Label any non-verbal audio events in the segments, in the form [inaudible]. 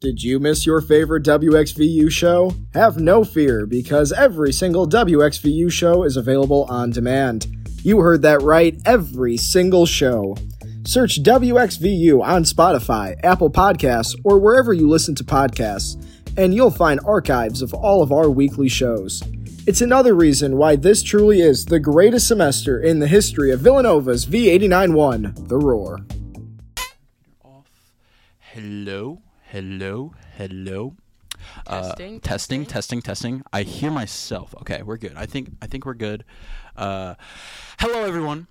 Did you miss your favorite WXVU show? Have no fear, because every single WXVU show is available on demand. You heard that right, every single show. Search WXVU on Spotify, Apple Podcasts, or wherever you listen to podcasts, and you'll find archives of all of our weekly shows. It's another reason why this truly is the greatest semester in the history of Villanova's V89-1, The Roar. off. Hello, hello. Uh, Testing, testing, testing. testing, testing. I hear myself. Okay, we're good. I think I think we're good. Uh, hello, everyone.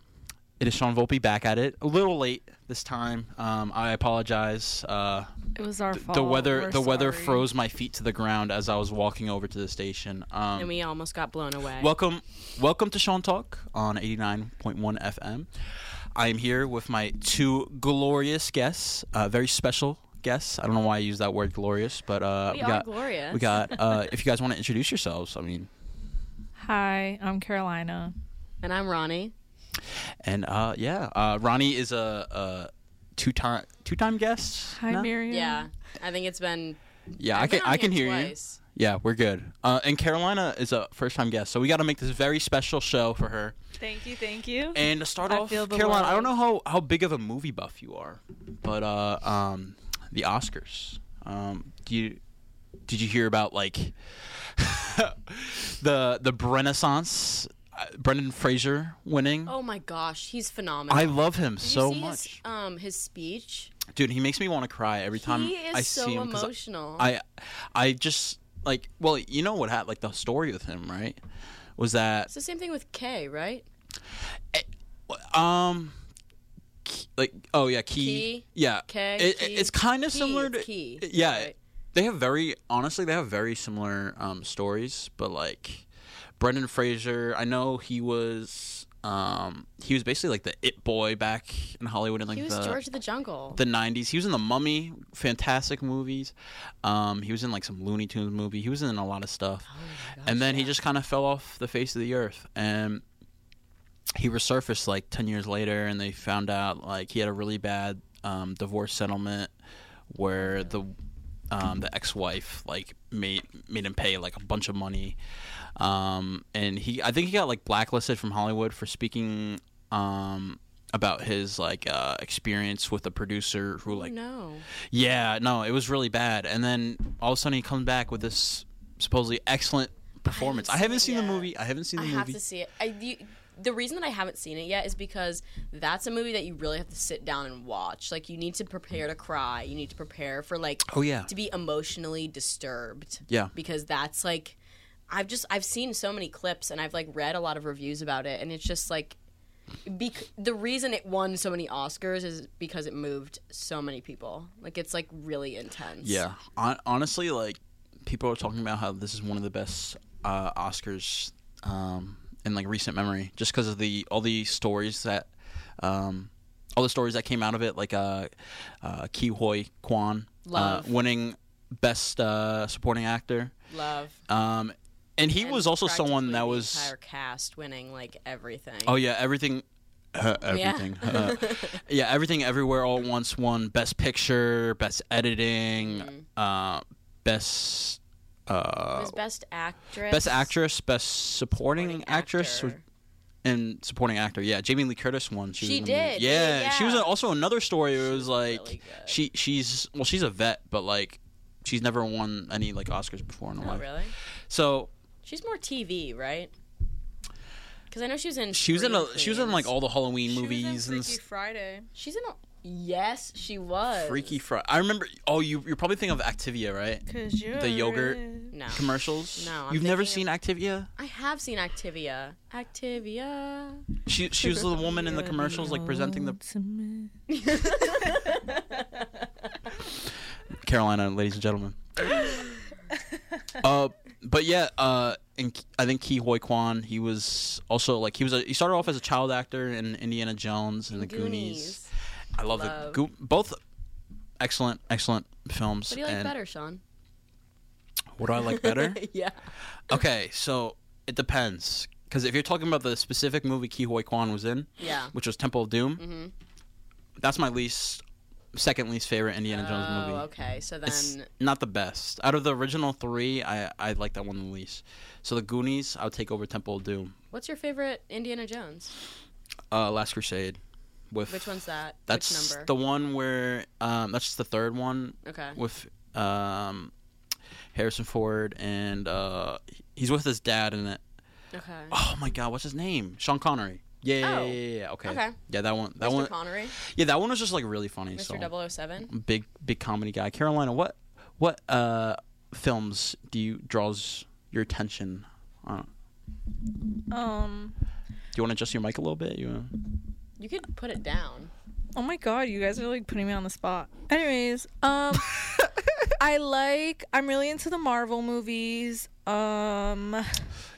It is Sean Volpi back at it. A little late this time. Um, I apologize. Uh, It was our th- fault. the weather We're the weather sorry. froze my feet to the ground as I was walking over to the station. Um, and we almost got blown away. Welcome, welcome to Sean Talk on 89.1 FM. I am here with my two glorious guests, uh, very special guests. I don't know why I use that word glorious, but uh, we, we are got glorious. we got. Uh, [laughs] if you guys want to introduce yourselves, I mean, Hi, I'm Carolina. and I'm Ronnie. and uh, yeah, uh, Ronnie is a, a two time two time guest. Hi, No? Miriam. Yeah, I think it's been. Yeah, I I've can I can here hear you. Yeah, we're good. Uh, and Carolina is a first time guest, so we got to make this very special show for her. Thank you, thank you. And to start I off, feel the I don't know how, how big of a movie buff you are, but uh, um, the Oscars. Um, do you did you hear about like [laughs] the the Renaissance, uh, Brendan Fraser winning? Oh my gosh, he's phenomenal. I love him Did so much, His, um, his speech. dude. He makes me want to cry every time he is I so see him. emotional. I I just like well, you know what happened? Like the story with him, right? Was that it's the same thing with Kay, right? Um, Key- like oh yeah, key, Key, yeah, K, It, Key. it's kind of similar to Key, yeah. right. They have very honestly, they have very similar um stories, but like Brendan Fraser, I know he was um he was basically like the it boy back in Hollywood in like he was the George of the Jungle. the 90s. He was in The Mummy, fantastic movies. Um, he was in like some Looney Tunes movie. He was in a lot of stuff. Oh gosh, and then he just kind of fell off the face of the earth. And he resurfaced like 10 years later, and they found out like he had a really bad um, divorce settlement where the um, the ex-wife like made made him pay like a bunch of money. Um, and he I think he got like blacklisted from Hollywood for speaking um, about his like uh, experience with a producer who like no. yeah no it was really bad. And then all of a sudden he comes back with this supposedly excellent performance. I haven't seen seen the movie. I haven't seen I the have to see it. I, you, the reason that I haven't seen it yet is because that's a movie that you really have to sit down and watch. Like you need to prepare to cry. You need to prepare for like oh yeah to be emotionally disturbed. Yeah. Because that's like I've just I've seen so many clips and I've like read a lot of reviews about it and it's just like bec- the reason it won so many Oscars is because it moved so many people. Like it's like really intense. Yeah, Hon- honestly, like people are talking about how this is one of the best uh, Oscars um, in like recent memory, just because of the all the stories that, um, all the stories that came out of it, like uh, uh, Ke Huy Quan uh, winning Best uh, Supporting Actor, Love. um, and he And was also someone that the was entire cast winning like everything. oh yeah everything. Uh, everything, uh, [laughs] yeah, everything, everywhere, all at once. Won best picture, best editing, Mm-hmm. uh, best uh, His best actress. Best actress, best supporting, supporting actress, actor. and supporting actor. Yeah, Jamie Lee Curtis won. She, was She in the movie. did, Yeah, yeah, she was also another story. It was like really she she's well she's a vet, but like she's never won any like Oscars before in her Oh life. really? So She's more TV, right? Because I know she was in. she was in a she was in like all the Halloween She movies was and Freaky Friday. She's in. A, yes, she was. Freaky Friday. I remember. Oh, you you're probably thinking of Activia, right? Cause you're The yogurt. No, Commercials. No, I'm you've never thinking seen Activia. I have seen Activia. Activia. She she was the woman in the commercials like presenting the [laughs] Carolina, ladies and gentlemen. [laughs] uh, but yeah, uh, and I think Ke Huy Quan, he was also like he was a, he started off as a child actor in Indiana Jones and the Goonies. I love, the Love. Go- both excellent, excellent films. What do you like and better, Sean? What do I like better? [laughs] yeah. okay, so it depends. Because if you're talking about the specific movie Ke Huy Quan was in, Yeah. which was Temple of Doom, Mhm. that's my least second least favorite Indiana Jones Oh, movie. okay. So then, It's not the best. Out of the original three, I I like that one the least. So the Goonies, I would take over Temple of Doom. what's your favorite Indiana Jones? Uh, Last Crusade. With Which one's that? That's Which number? the one where um, that's the third one okay. with um, Harrison Ford and uh, he's with his dad in it. Okay. Oh my God, what's his name? Sean Connery. Yeah, yeah, Oh. yeah, yeah, yeah. Okay. Okay. Yeah, that one. That Mr. one. Connery, Yeah, that one was just like really funny. Mr. So 007. big, big comedy guy. Carolina, what, what uh, films do you draws your attention? Uh, do Um. you want to adjust your mic a little bit? You. Wanna... You could put it down. Oh my god, you guys are like putting me on the spot. Anyways, um, [laughs] I like. I'm really into the Marvel movies. Um,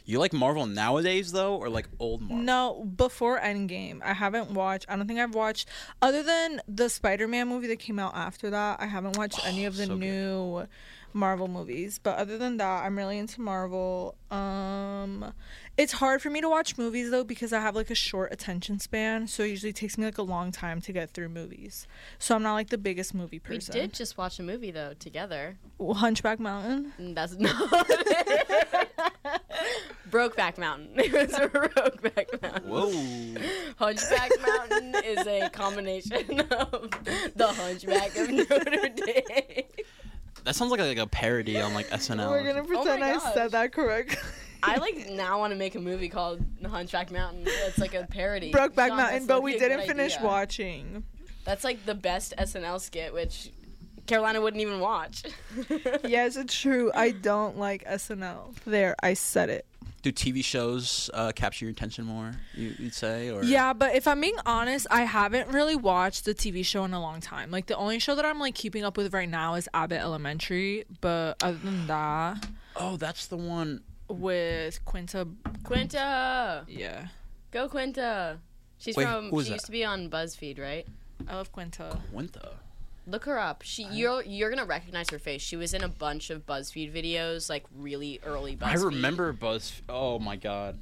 You like Marvel nowadays though, or like old Marvel? no, before Endgame, I haven't watched. I don't think I've watched other than the Spider-Man movie that came out after that. I haven't watched any of the so good. new Marvel movies. But other than that, I'm really into Marvel. Um, it's hard for me to watch movies though because I have like a short attention span, so it usually takes me like a long time to get through movies. So I'm not like the biggest movie person. We did just watch a movie though together. Hunchback Mountain. Mm, that's not. [laughs] Brokeback Mountain. [laughs] It was Brokeback Mountain. Whoa. Hunchback Mountain is a combination of the Hunchback of Notre [laughs] Dame. That sounds like a, like a parody on like SNL. We're gonna oh pretend I gosh. said that correctly. I like now want to make a movie called Hunchback Mountain. It's like a parody. Brokeback Sean, Mountain, but we didn't finish idea. watching. That's like the best SNL skit, which Carolina wouldn't even watch. [laughs] yes, it's true. I don't like SNL. There, I said it. Do TV shows uh, capture your attention more? You, you'd say, or Yeah, but if I'm being honest, I haven't really watched the TV show in a long time. Like the only show that I'm like keeping up with right now is Abbott Elementary. But other than that, Oh, that's the one. With Quinta, Quinta, yeah, go Quinta. She's Wait, from. who is She that? used to be on BuzzFeed, right? I love Quinta. Quinta. Look her up. She you're you're gonna recognize her face. She was in a bunch of BuzzFeed videos, like really early BuzzFeed. I remember Buzz. Oh my god.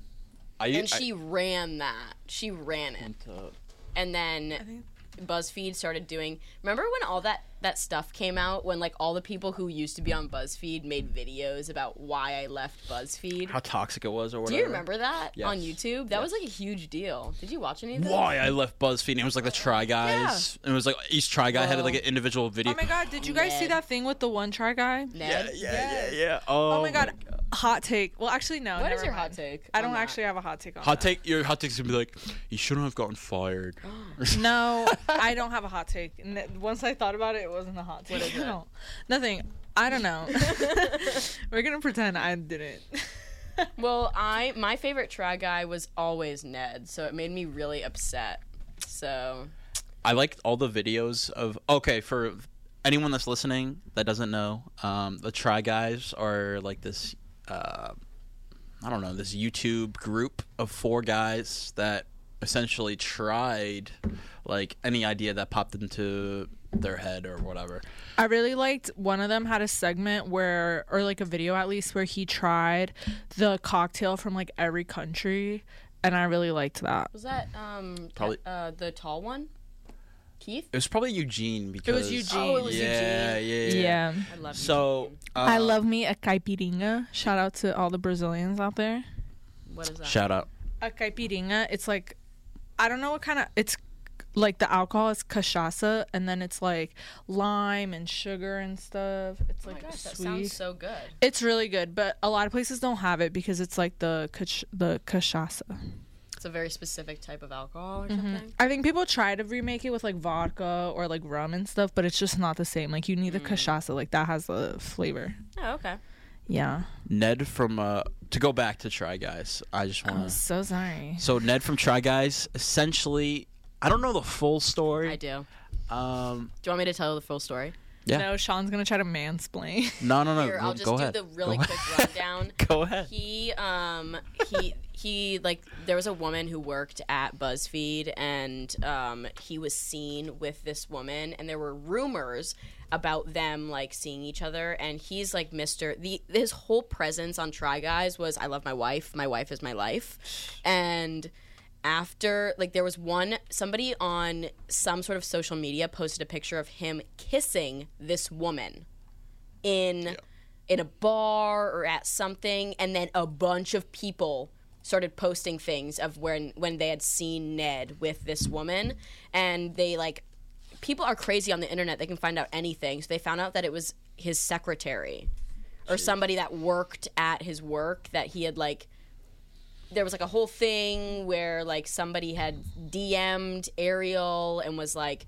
I And I- she ran that. She ran it. Quinta. And then BuzzFeed started doing. Remember when all that that stuff came out? When like all the people who used to be on BuzzFeed made videos about why I left BuzzFeed. How toxic it was, or whatever. Do you remember that on YouTube? That was like a huge deal. Did you watch any of that? Why I left BuzzFeed? And it was like the Try Guys. And it was like each Try Guy had like an individual video. Oh my god, did you guys see that thing with the one try guy? Ned? yeah, yeah, yeah. Oh, Oh my god, hot take. Well, actually, no. What is your mind. hot take? I don't that? actually have a hot take on Hot that. take. Your hot take's gonna be like, you shouldn't have gotten fired. [gasps] No, [laughs] I don't have a hot take. N- Once I thought about it, it wasn't a hot take. What is it? No, [laughs] nothing. I don't know. [laughs] We're gonna pretend I didn't. [laughs] Well, I my favorite try guy was always Ned, so it made me really upset. So I liked all the videos of. Okay, for anyone that's listening that doesn't know, um, the Try Guys are like this. Uh, I don't know this YouTube group of four guys that essentially tried like any idea that popped into their head or whatever. I really liked one of them had a segment where, or like a video at least, where he tried the cocktail from like every country, and I really liked that. was that um Probably- uh, the tall one, Keith? It was probably Eugene because Eugene. Oh, it was yeah, Eugene. yeah, yeah, Yeah. I love you. So uh, I love me a caipirinha. Shout out to all the Brazilians out there. What is that? Shout out. A caipirinha, it's like, I don't know what kind of, it's like the alcohol is cachaça, and then it's like lime and sugar and stuff. It's Oh my like gosh, that sounds so good. It's really good, but a lot of places don't have it because it's like the cach- the cachaça. It's a very specific type of alcohol or Mm-hmm. something. I think people try to remake it with like vodka or like rum and stuff, but it's just not the same. Like you need the cachaça, like that has the flavor. Oh, okay. Yeah. Ned from uh to go back to Try Guys. I just want I'm to. so sorry. So Ned from Try Guys, essentially, I don't know the full story. I do. Um, Do you want me to tell the full story? Yeah. No, Sean's gonna try to mansplain. [laughs] no, no, no. Here, I'll go just do ahead. the really Go quick ahead. [laughs] rundown. go ahead. He um he he like there was a woman who worked at BuzzFeed and um he was seen with this woman and there were rumors about them like seeing each other and he's like Mr. the his whole presence on Try Guys was I love my wife, my wife is my life. And after like there was one somebody on some sort of social media posted a picture of him kissing this woman in in a bar or at something and then a bunch of people started posting things of when when they had seen Ned with this woman. And they like people are crazy on the internet. They can find out anything. So they found out that it was his secretary or somebody that worked at his work that he had like there was like a whole thing where like somebody had DM'd Ariel and was like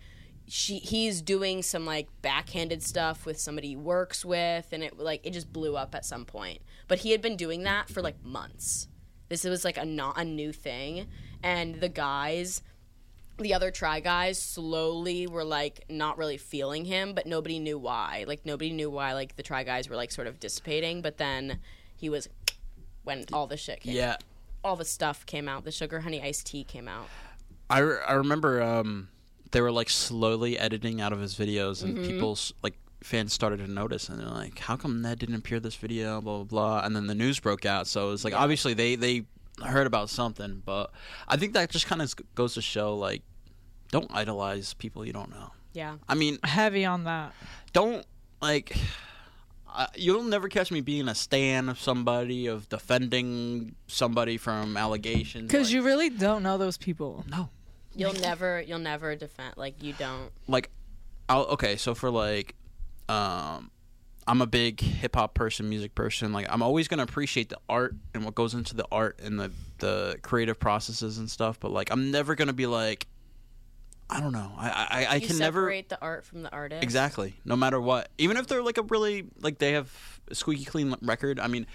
she he's doing some like backhanded stuff with somebody he works with and it like it just blew up at some point. But he had been doing that for like months. This was like a not a new thing and the guys the other try guys slowly were like not really feeling him, but nobody knew why. Like nobody knew why like the try guys were like sort of dissipating, but then he was when all the shit came Yeah, all the stuff came out. The sugar honey iced tea came out. I, re- I remember um, they were like slowly editing out of his videos, and people like fans started to notice, and they're like, "How come Ned didn't appear this video?" Blah blah blah. And then the news broke out, so it was like obviously they they heard about something, but I think that just kind of goes to show like, don't idolize people you don't know. Yeah. I mean, Heavy on that. don't like. Uh, you'll never catch me being a stan of somebody, of defending somebody from allegations. Because like- you really don't know those people. no, You'll never you'll never defend like you don't like I'll okay, so for like um I'm a big hip hop person, music person. Like I'm always gonna appreciate the art and what goes into the art and the the creative processes and stuff. But like I'm never gonna be like I don't know. I I, I you can never separate the art from the artist. exactly. No matter what, even if they're like a really like they have a squeaky clean record. I mean.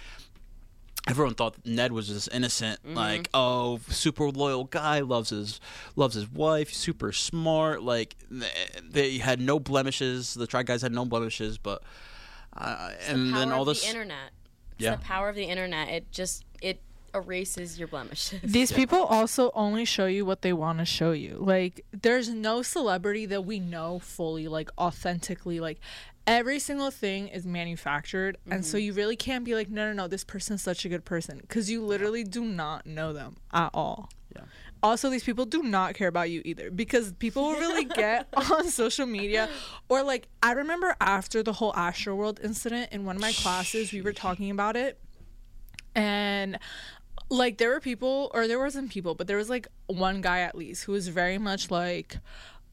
Everyone thought Ned was this innocent, Mm-hmm. like oh, super loyal guy, loves his loves his wife, super smart. Like th- they had no blemishes. The Try Guys had no blemishes, but uh, and Power then all of this. the internet. It's Yeah. the power of the internet. It just erases your blemishes. [laughs] These people also only show you what they want to show you. Like, there's no celebrity that we know fully, like, authentically. Like, every single thing is manufactured. And so mm-hmm. you really can't be like, no, no, no, this person's such a good person. Because you literally do not know them at all. Yeah. Also, these people do not care about you either because people will really [laughs] get on social media. Or, like, I remember after the whole Astro World incident in one of my classes, we were talking about it. And like there were people or there wasn't people but there was like one guy at least who was very much like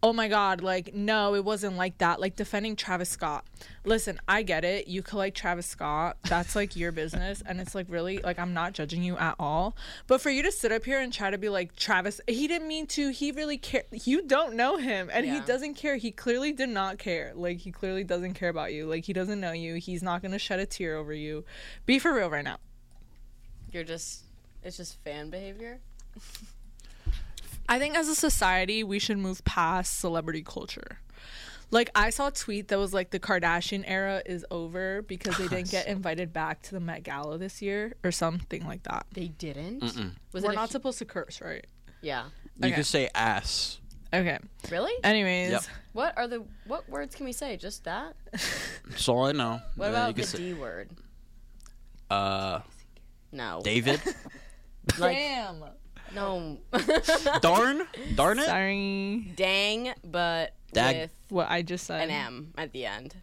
oh my god like no it wasn't like that like defending travis scott. Listen i get it. You could like travis scott. That's like your business and it's like really like i'm not judging you at all. But for you to sit up here and try to be like travis he didn't mean to. He really care you don't know him and he doesn't care. He clearly did not care. Like he clearly doesn't care about you. Like he doesn't know you. He's not gonna shed a tear over you. Be for real right now. You're just it's just fan behavior. I think as a society, we should move past celebrity culture. Like I saw a tweet that was like the Kardashian era is over because they didn't get invited back to the Met Gala this year or something like that. They didn't. Mm-mm. Was We're it not hu- supposed to curse, right? Yeah. You Okay. could say ass. Okay. Really? Anyways, Yep. What are the what words can we say? Just that? [laughs] That's all I know. What Uh, you about could the say- D word? uh, No. David? [laughs] Like damn. no. [laughs] Darn? Darn it? Sorry. Dang, but Dag- with What I just said. an M at the end.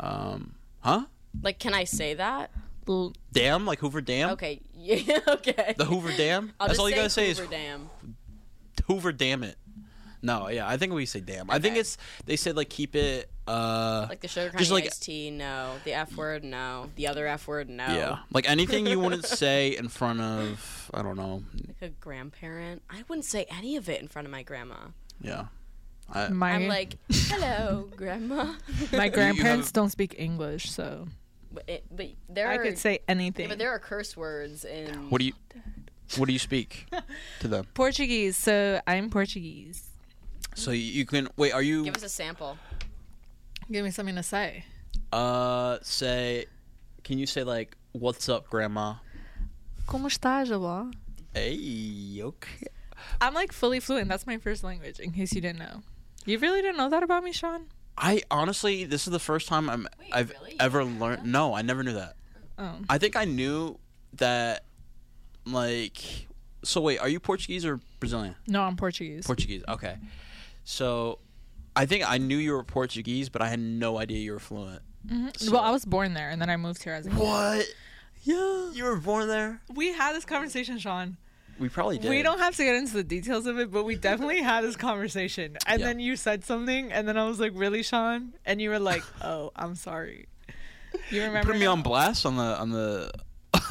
Um, huh? Like, can I say that? L- Dam? Like Hoover Dam? Okay. [laughs] Yeah. Okay. The Hoover Dam? I'll That's just all you say gotta say is Hoover is Dam. Hoover Damn it. No, yeah, I think we say damn. I think Okay. it's they said like keep it uh Like the sugar Just honey like- iced tea, no. The F word, no. The other F word, no. yeah, like anything you wouldn't [laughs] say in front of I don't know. Like a grandparent. I wouldn't say any of it in front of my grandma. Yeah. I, my I'm like, hello, [laughs] grandma. my grandparents have- don't speak English, so but, it, but there I are, could say yeah, anything. but there are curse words in. what do you what do you speak to them? Portuguese, so I'm Portuguese. So you, you can wait. Are you Give us a sample. Give me something to say. uh say? Can you say like what's up, grandma? Como estás, avó? Hey, okay. I'm like fully fluent. That's my first language, in case you didn't know. You really didn't know that about me, Sean? I honestly, this is the first time I'm Wait, I've really? You ever didn't know learned. that? No, I never knew that. Oh. I think I knew that, like, so wait, are you Portuguese or Brazilian? No, I'm Portuguese. Portuguese. Okay. So, I think I knew you were Portuguese, but I had no idea you were fluent. Mhm. well, I was born there, and then I moved here as a kid. What? Yeah. You were born there? We had this conversation, Sean. We probably did. We don't have to get into the details of it, but we definitely had this conversation. And Yeah. then you said something, and then I was like, "Really, Sean?" And you were like, [laughs] "Oh, I'm sorry." You remember? put me on blast on the on the. [laughs]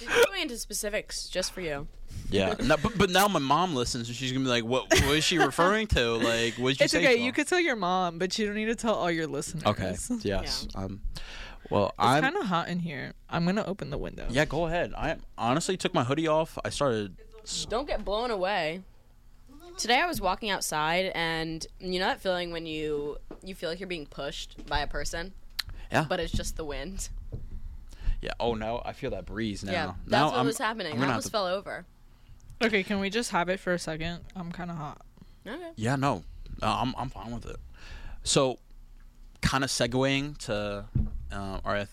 We're going into specifics just for you. Yeah, [laughs] no, but, but now my mom listens and she's gonna be like, "What? What is she referring to? Like, what did you It's say?" okay. to You could tell your mom, but you don't need to tell all your listeners. Okay. It's [laughs] Yes. Um. Well, kind I'm. It's kind of hot in here. I'm gonna open the window. Yeah. Go ahead. I honestly took my hoodie off. I started. Don't get blown away. Today I was walking outside and you know that feeling when you you feel like you're being pushed by a person, Yeah. but it's just the wind. Yeah. Oh no, I feel that breeze now. Yeah, that's now what I'm, was happening. I'm I gonna have almost to- fell over. Okay. Can we just have it for a second? I'm kind of hot. Okay. Yeah. No. Uh, I'm I'm fine with it. So, kind of segueing to uh, our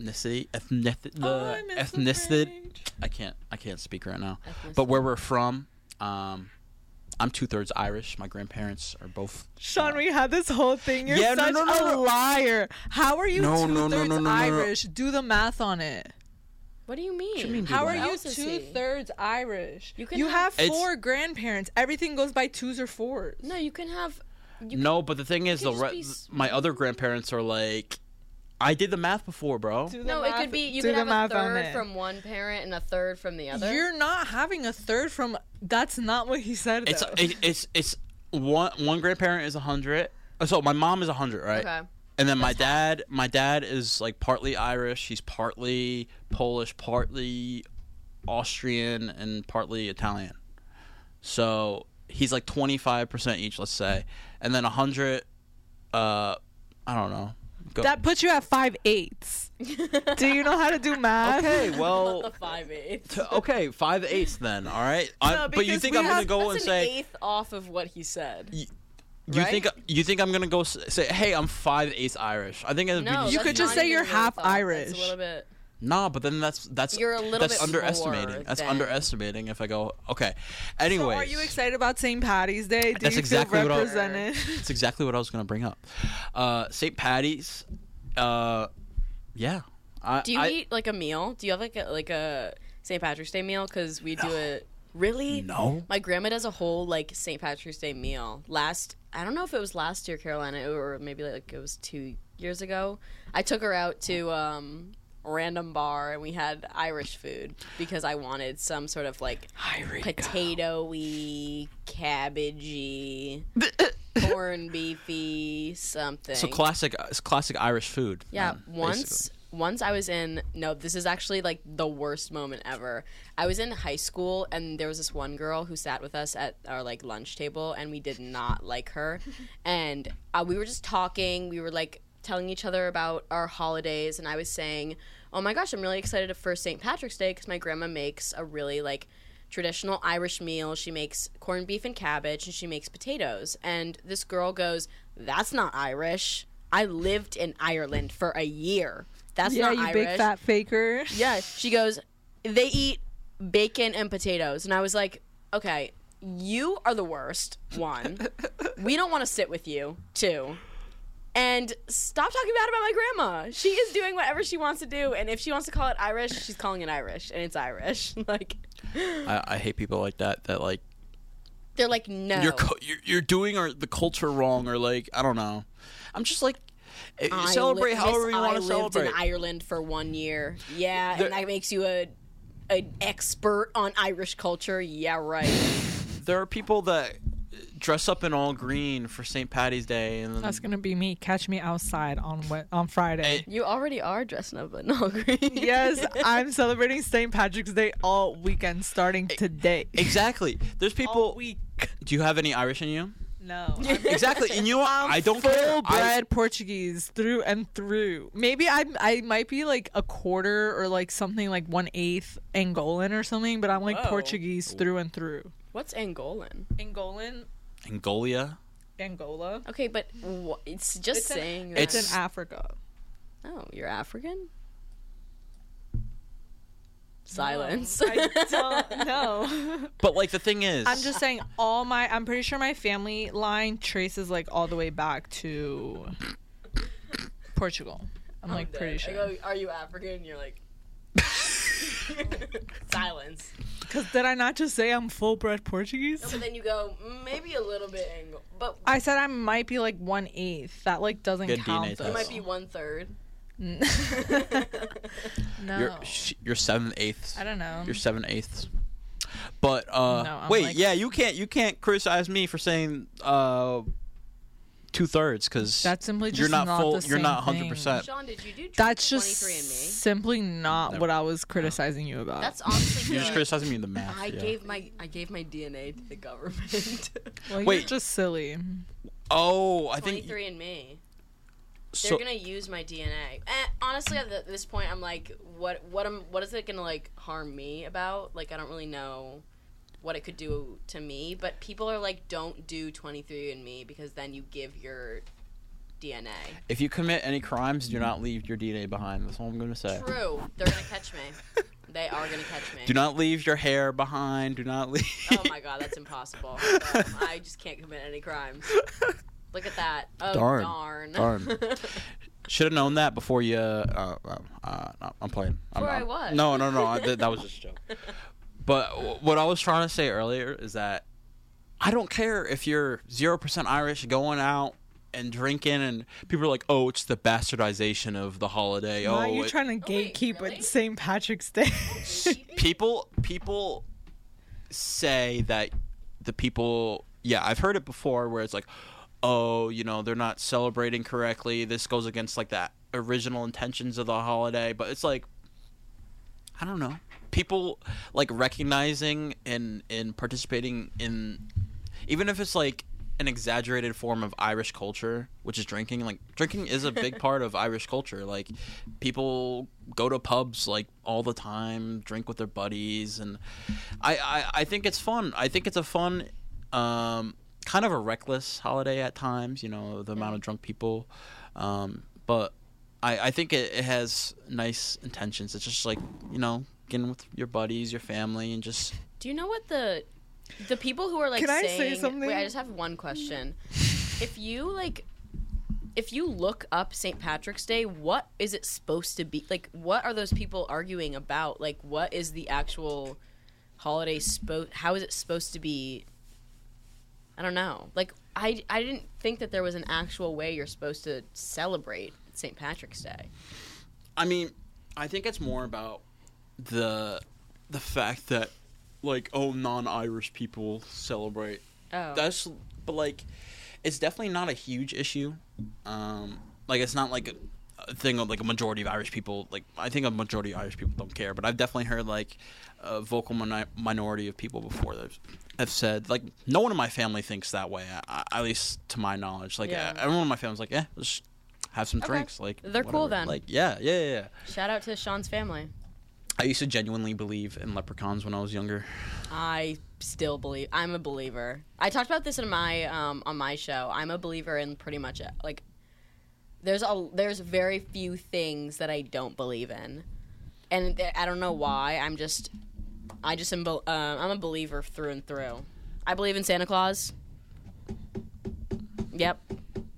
ethnicity, ethnic, the Oh, I miss the ethnicity. I can't I can't speak right now. Ethnicity. But where we're from, um, I'm two thirds Irish. My grandparents are both. Sean, we had this whole thing. You're Yeah, such no, no, a no. liar. How are you No, two no, no, thirds no, no, no, no. Irish? Do the math on it. What do you mean? you mean, do How the are you else is he? two thirds Irish? You can you have- have, four grandparents. Everything goes by twos or fours. No, you can have. You no, but the thing is, the re- be my other grandparents are like, I did the math before, bro. Do the no, it could be you could have a math third from one parent and a third from the other. You're not having a third from. That's not what he said. It's though. it, it's it's one one grandparent is a hundred. Oh, so my mom is a hundred, right? okay. And then my dad, my dad is like partly Irish. He's partly Polish, partly Austrian, and partly Italian. So he's like twenty five percent each, let's say, and then a hundred. Uh, I don't know. Go. that puts you at five eighths. [laughs] do you know how to do math? okay, [laughs] the well, five eighths. t- okay, five eighths then. All right. I, No, but you think I'm gonna go That's and an say eighth off of what he said. You right? think you think I'm gonna go say, hey, I'm five eighths Irish? I think it'd No, be You could just say you're half thought. That's Irish. a little bit. Nah, but then that's that's You're a little that's bit underestimating. That's than- underestimating if I go okay. Anyway, So are you excited about St. Patty's Day? Do That's you exactly feel what I- represented? That's exactly what I was gonna bring up. Uh, St. Patty's. Uh, yeah. I, Do you I, eat like a meal? Do you have like a like a St. Patrick's Day meal? Because we do it. Really? No. My grandma does a whole like St. Patrick's Day meal. Last, I don't know if it was last year, Carolina, or maybe like it was two years ago. I took her out to um, a random bar and we had Irish food because I wanted some sort of like potatoey, cabbagey, [laughs] corn beefy something. So classic, it's classic Irish food. Yeah, then, once basically. Once I was in no, this is actually like the worst moment ever. I was in high school and there was this one girl who sat with us at our like lunch table and we did not like her. [laughs] and uh, we were just talking, we were like telling each other about our holidays and I was saying, "Oh my gosh, I'm really excited for St. Patrick's Day cuz my grandma makes a really like traditional Irish meal. She makes corned beef and cabbage and she makes potatoes." And this girl goes, "That's not Irish." I lived in Ireland for a year. That's yeah, not you Irish. big fat faker. Yeah, [laughs] she goes, they eat bacon and potatoes. And I was like, okay, you are the worst, one. we don't want to sit with you, two. And stop talking bad about my grandma. She is doing whatever she wants to do. And if she wants to call it Irish, she's calling it Irish. And it's Irish. [laughs] like, I, I hate people like that. That like they're like, no. you're you're, you're doing our, the culture wrong, or like I don't know. I'm just like I celebrate li- however you want I to lived celebrate. in Ireland for one year. Yeah, There- and that makes you a an expert on Irish culture. Yeah, right. [laughs] there are people that dress up in all green for St. Patty's Day, and then That's gonna be me. Catch me outside on Wed- on Friday. Eh, You already are dressing up in all green. [laughs] yes, [laughs] I'm celebrating St. Patrick's Day all weekend, starting today. exactly. There's people. All week. Do you have any Irish in you? No. [laughs] Exactly. And you know what? I don't care. full I- bred Portuguese through and through. Maybe I I might be like a quarter or like something like one eighth Angolan or something, but I'm like Whoa. Portuguese through and through. What's Angolan? Angolan, Angolia. Angola. Okay, but wh- it's just It's in- saying that. It's It's- in Africa. oh, you're African. Silence. I don't [laughs] know. But like the thing is, I'm just saying all my I'm pretty sure my family line traces like all the way back to Portugal. I'm like pretty I sure. go, Are you African? You're like. [laughs] [laughs] Silence. Cuz did I not just say I'm full bred Portuguese? No, but then you go "Mm, maybe a little bit angle, but I said I might be like one eighth. That like doesn't Good count DNA though. you might be one third. [laughs] no. you're sh- you're seven eighths. I don't know. You're seven eighths. But uh, No, wait, like- yeah, you can't you can't criticize me for saying uh two thirds because That's simply just you're not, not full. the you're not hundred percent. Sean, did you do That's just simply not Never. what I was criticizing you about. That's honestly You're just good. criticizing me in the math. I yeah. gave my I gave my DNA to the government. well, you're Wait. just silly. Oh, I think 23 and me. They're so. gonna use my DNA. And eh, honestly, at th- this point, I'm like, what what am what is it gonna like harm me about? Like, I don't really know what it could do to me. But people are like, don't do 23andMe because then you give your DNA. If you commit any crimes, do not leave your DNA behind. That's all I'm gonna say. True, they're gonna catch me. They are gonna catch me. Do not leave your hair behind. Do not leave. Oh my god, that's impossible. So, [laughs] um, I just can't commit any crimes. Look at that. Oh Darn. darn. Darn. [laughs] Should have known that before you. Uh, uh, uh, I'm playing. I'm, Before I I'm- what? No, no, no. I, that, that was just a joke. [laughs] But w- what I was trying to say earlier is that I don't care if you're zero percent Irish going out and drinking, and people are like, "Oh, it's the bastardization of the holiday." Why oh, are you it- trying to Oh, wait, gatekeep really? at St. Patrick's Day? [laughs] people people say that the people yeah i've heard it before where it's like oh you know they're not celebrating correctly this goes against like that original intentions of the holiday but it's like i don't know people like recognizing and and participating in even if it's like an exaggerated form of Irish culture, which is drinking. Like drinking is a [laughs] big part of Irish culture. Like people go to pubs like all the time, drink with their buddies, and I I, I think it's fun. I think it's a fun, um, kind of a reckless holiday at times. You know the amount of drunk people, um, but I I think it, it has nice intentions. It's just like you know getting with your buddies, your family, and just Do you know what the the people who are like Can I say saying something? Wait, I just have one question. [laughs] if you like if you look up St. Patrick's Day, what is it supposed to be? Like what are those people arguing about? Like what is the actual holiday supposed how is it supposed to be I don't know. Like I I didn't think that there was an actual way you're supposed to celebrate St. Patrick's Day. I mean, I think it's more about the the fact that like oh non-Irish people celebrate. Oh. That's but like it's definitely not a huge issue. Um like it's not like thing of like a majority of Irish people like I think a majority of Irish people don't care, but I've definitely heard like a vocal minority of people before that have said like no one in my family thinks that way. I, at least to my knowledge, like Yeah. everyone in my family's like, yeah, let's have some Okay. drinks. Like They're cool then. Like yeah, yeah, yeah. yeah. Shout out to Sean's family. I used to genuinely believe in leprechauns when I was younger. I still believe I'm a believer. I talked about this in my um on my show. I'm a believer in pretty much it. like there's a there's very few things that I don't believe in. And I don't know why. I'm just I just am uh, I'm a believer through and through. I believe in Santa Claus. Yep.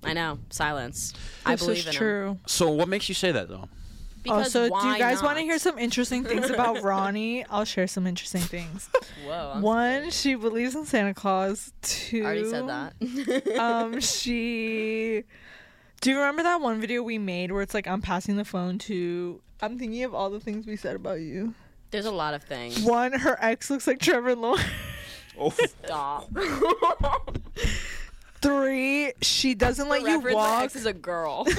I know. Silence. I This believe is in him. true. So what makes you say that though? Because also, do why you guys want to hear some interesting things about [laughs] Ronnie? I'll share some interesting things. [laughs] Whoa. I'm One, she believes in Santa Claus. Two, I already said that. um, [laughs] she. Do you remember that one video we made where it's like I'm passing the phone to? I'm thinking of all the things we said about you. There's a lot of things. One, her ex looks like Trevor Lawrence. Oh, Stop. [laughs] Three, she doesn't let you Reference my walk. ex is a girl. [laughs]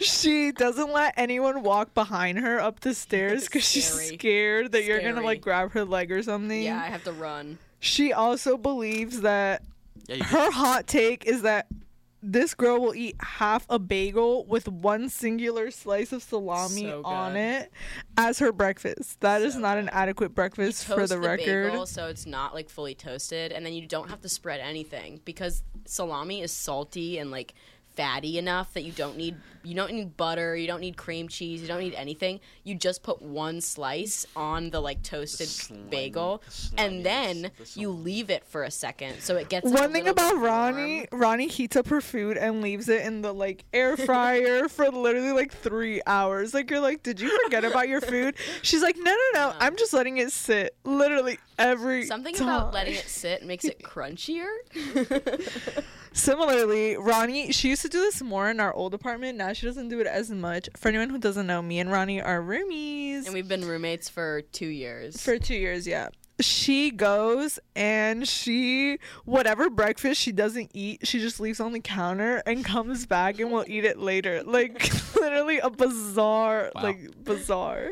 She doesn't let anyone walk behind her up the stairs because she's scared that you're gonna Scary. like grab her leg or something. yeah, I have to run. She also believes that yeah, you her hot take is that this girl will eat half a bagel with one singular slice of salami So on it as her breakfast. That is So not an adequate breakfast for Toast the record. bagel so it's not like fully toasted, and then you don't have to spread anything because salami is salty and like fatty enough that you don't need you don't need butter, you don't need cream cheese, you don't need anything. You just put one slice on the like toasted slimy- bagel, the and then the you leave it for a second so it gets like, a One thing about Ronnie, warm. Ronnie heats up her food and leaves it in the like air [laughs] fryer for literally like three hours. Like you're like, did you forget about your food? [laughs] She's like, no, no, no, I'm just letting it sit. Literally every Something time. about letting it sit makes it crunchier. [laughs] Similarly, Ronnie, she used to do this more in our old apartment. Now she doesn't do it as much. For anyone who doesn't know, me and Ronnie are roomies and we've been roommates for two years. for two years. Yeah. She goes and she whatever breakfast she doesn't eat, she just leaves on the counter and comes back and will eat it later. Like [laughs] literally a bizarre, Wow. like bizarre.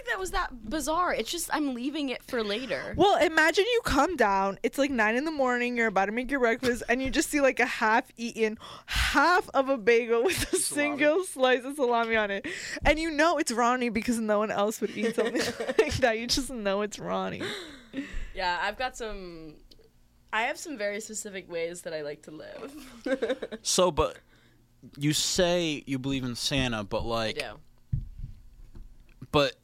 I didn't think that was that bizarre. It's just I'm leaving it for later. Well, imagine you come down. It's like nine in the morning. You're about to make your breakfast, and you just see like a half-eaten half of a bagel with a single slice of salami on it, and you know it's Ronnie because no one else would eat something [laughs] like that. You just know it's Ronnie. Yeah, I've got some. I have some very specific ways that I like to live. [laughs] So, but you say you believe in Santa, but I like, do. but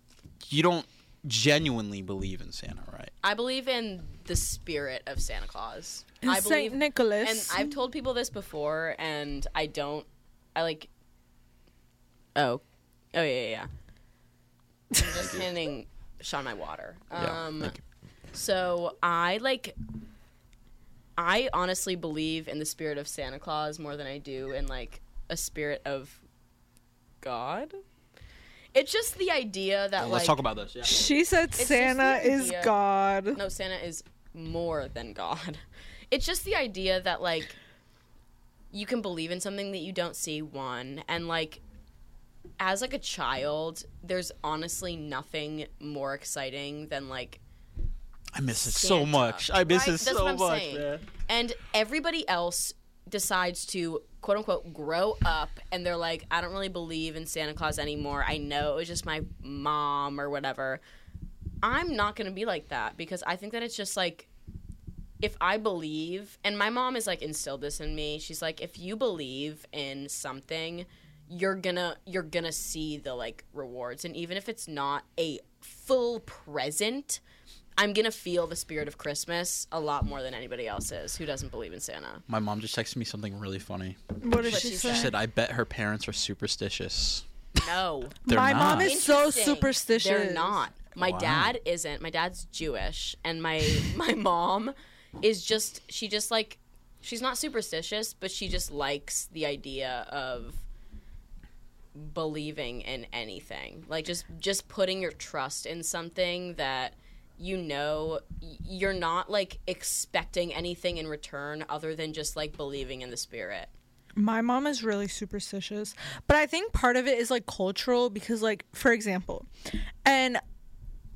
you don't genuinely believe in Santa, right? I believe in the spirit of Santa Claus. And I Saint believe, Nicholas. and I've told people this before, and I don't. I like. Oh, oh yeah, yeah. yeah. I'm just handing Sean my water. Yeah, Um, thank you. So I like. I honestly believe in the spirit of Santa Claus more than I do in like a spirit of God. It's just the idea that Well, like let's talk about this. Yeah. she said just Santa the is idea- God. no, Santa is more than God. [laughs] It's just the idea that like you can believe in something that you don't see one and like as like a child, there's honestly nothing more exciting than like I miss it so Santa, much. I miss right? it That's so what I'm much, saying. man. and everybody else decides to quote unquote grow up and they're like I don't really believe in Santa Claus anymore. I know it was just my mom or whatever. I'm not going to be like that because I think that it's just like if I believe and my mom is like instilled this in me. She's like if you believe in something, you're to you're to see the like rewards and even if it's not a full present, I'm going to feel the spirit of Christmas a lot more than anybody else is who doesn't believe in Santa. My mom just texted me something really funny. What did she she say? She said, "I bet her parents are superstitious." No. [laughs] They're My mom is so superstitious. They're not. My Wow. dad isn't. My dad's Jewish, and my [laughs] my mom is just. She just like. She's not superstitious, but she just likes the idea of believing in anything. Like just just putting your trust in something that you know you're not like expecting anything in return other than just like believing in the spirit. My mom is really superstitious, but I think part of it is like cultural because, like, for example, and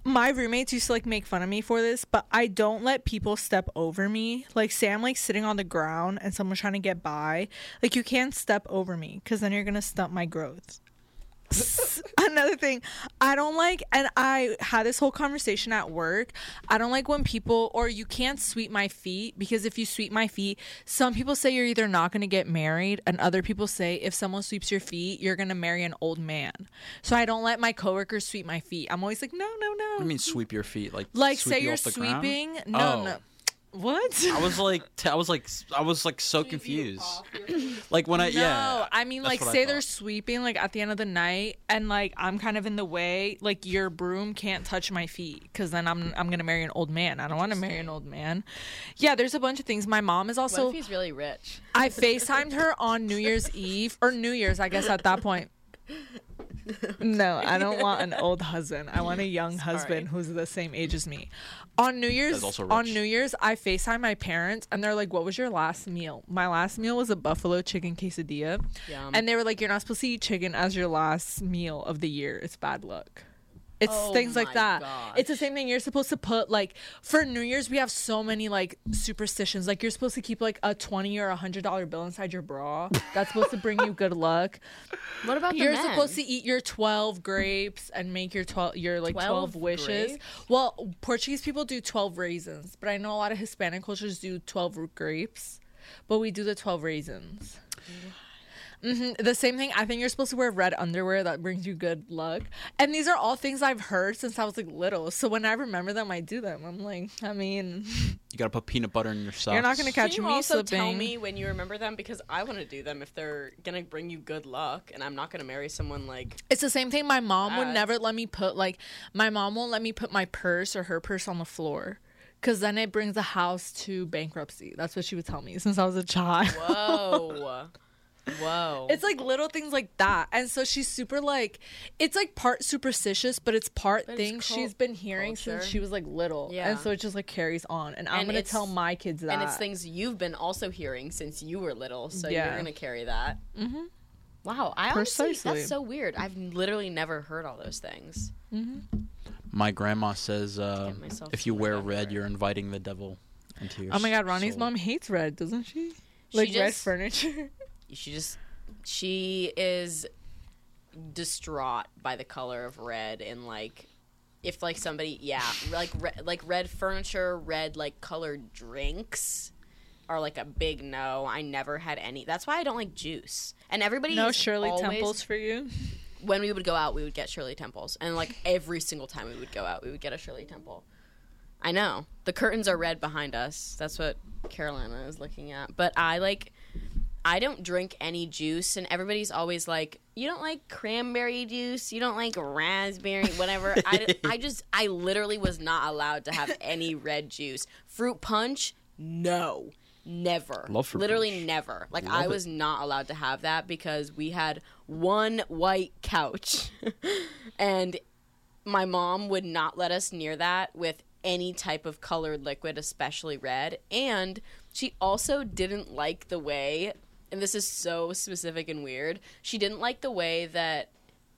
my roommates used to like make fun of me for this, but I don't let people step over me. Like, say I'm like sitting on the ground and someone's trying to get by, like, you can't step over me because then you're gonna stunt my growth. [laughs] Another thing, I don't like, and I had this whole conversation at work. I don't like when people, or you can't sweep my feet because if you sweep my feet, some people say you're either not going to get married, and other people say if someone sweeps your feet, you're going to marry an old man. So I don't let my coworkers sweep my feet. I'm always like, no, no, no. I mean, sweep your feet, like like, sweep say you you're the ground? sweeping. No, Oh. no. What? I was like, t- I was like, I was like so confused. Like when I yeah No, yeah. I mean like say they're sweeping like at the end of the night and like I'm kind of in the way, like your broom can't touch my feet cuz then I'm I'm going to marry an old man. I don't want to marry an old man. Yeah, there's a bunch of things. My mom is What also if he's really rich? I FaceTimed her on New Year's Eve or New Year's, I guess at that point. [laughs] [laughs] No, I don't want an old husband. I want a young husband who's the same age as me. On New Year's, also on. New Year's, I FaceTime my parents and they're like, "What was your last meal?" My last meal was a buffalo chicken quesadilla, Yum. and they were like, "You're not supposed to eat chicken as your last meal of the year. It's bad luck." It's Oh things like that. gosh. It's the same thing. You're supposed to put like for New Year's we have so many like superstitions. Like you're supposed to keep like a twenty or a hundred dollar bill inside your bra. That's supposed to bring you good luck. what about the You're men? supposed to eat your 12 grapes and make your 12 your like 12, 12 wishes. grapes? Well, Portuguese people do 12 raisins, but I know a lot of Hispanic cultures do 12 grapes, but we do the 12 raisins. Hmm The same thing. I think you're supposed to wear red underwear that brings you good luck. And these are all things I've heard since I was like little. So when I remember them, I do them. I'm like, I mean, You gotta put peanut butter in your socks. [laughs] you're not gonna catch Can you me also slipping. tell me when you remember them because I want to do them if they're gonna bring you good luck, and I'm not gonna marry someone like It's the same thing. My mom would Uh, never let me put like my mom won't let me put my purse or her purse on the floor. Cause then it brings the house to bankruptcy. That's what she would tell me since I was a child. whoa, [laughs] [laughs] whoa. It's like little things like that. And so she's super like it's like part superstitious, but it's part But it's things she's been hearing culture. since she was like little. Yeah. And so it just like carries on. And I'm And gonna tell my kids that. and it's things you've been also hearing since you were little, so Yeah. you're gonna carry that. Mm-hmm. Wow, I honestly that's so weird. I've literally never heard all those things. My grandma says uh, if you wear red red, you're inviting the devil into your Oh my god, Ronnie's soul. mom hates red, doesn't she? She Like red furniture. She just she is distraught by the color of red and like if like somebody yeah like re- like red furniture red like colored drinks are like a big no. I never had any. That's why i don't like juice. And everybody no Shirley always- Temples for you. when we would go out we would get shirley temples. And like every single time we would go out we would get a shirley temple. I know. The curtains are red behind us. That's what carolina is looking at. But i like I don't drink any juice, and everybody's always like, "You don't like cranberry juice? You don't like raspberry, whatever." I, I [laughs] just, I literally was not allowed to have any red juice. Fruit punch, no, never, Love fruit literally punch. never. Like Love I it. was not allowed to have that because we had one white couch, [laughs] and my mom would not let us near that with any type of colored liquid, especially red. And she also didn't like the way, and this is so specific and weird, she didn't like the way that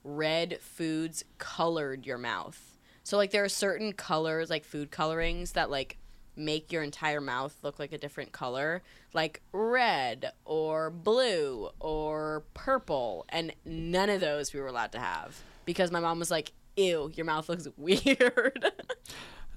red foods colored your mouth. So, like, there are certain colors, like food colorings, that, like, make your entire mouth look like a different color, like red or blue or purple. And none of those we were allowed to have because my mom was like, ew, your mouth looks [laughs] weird.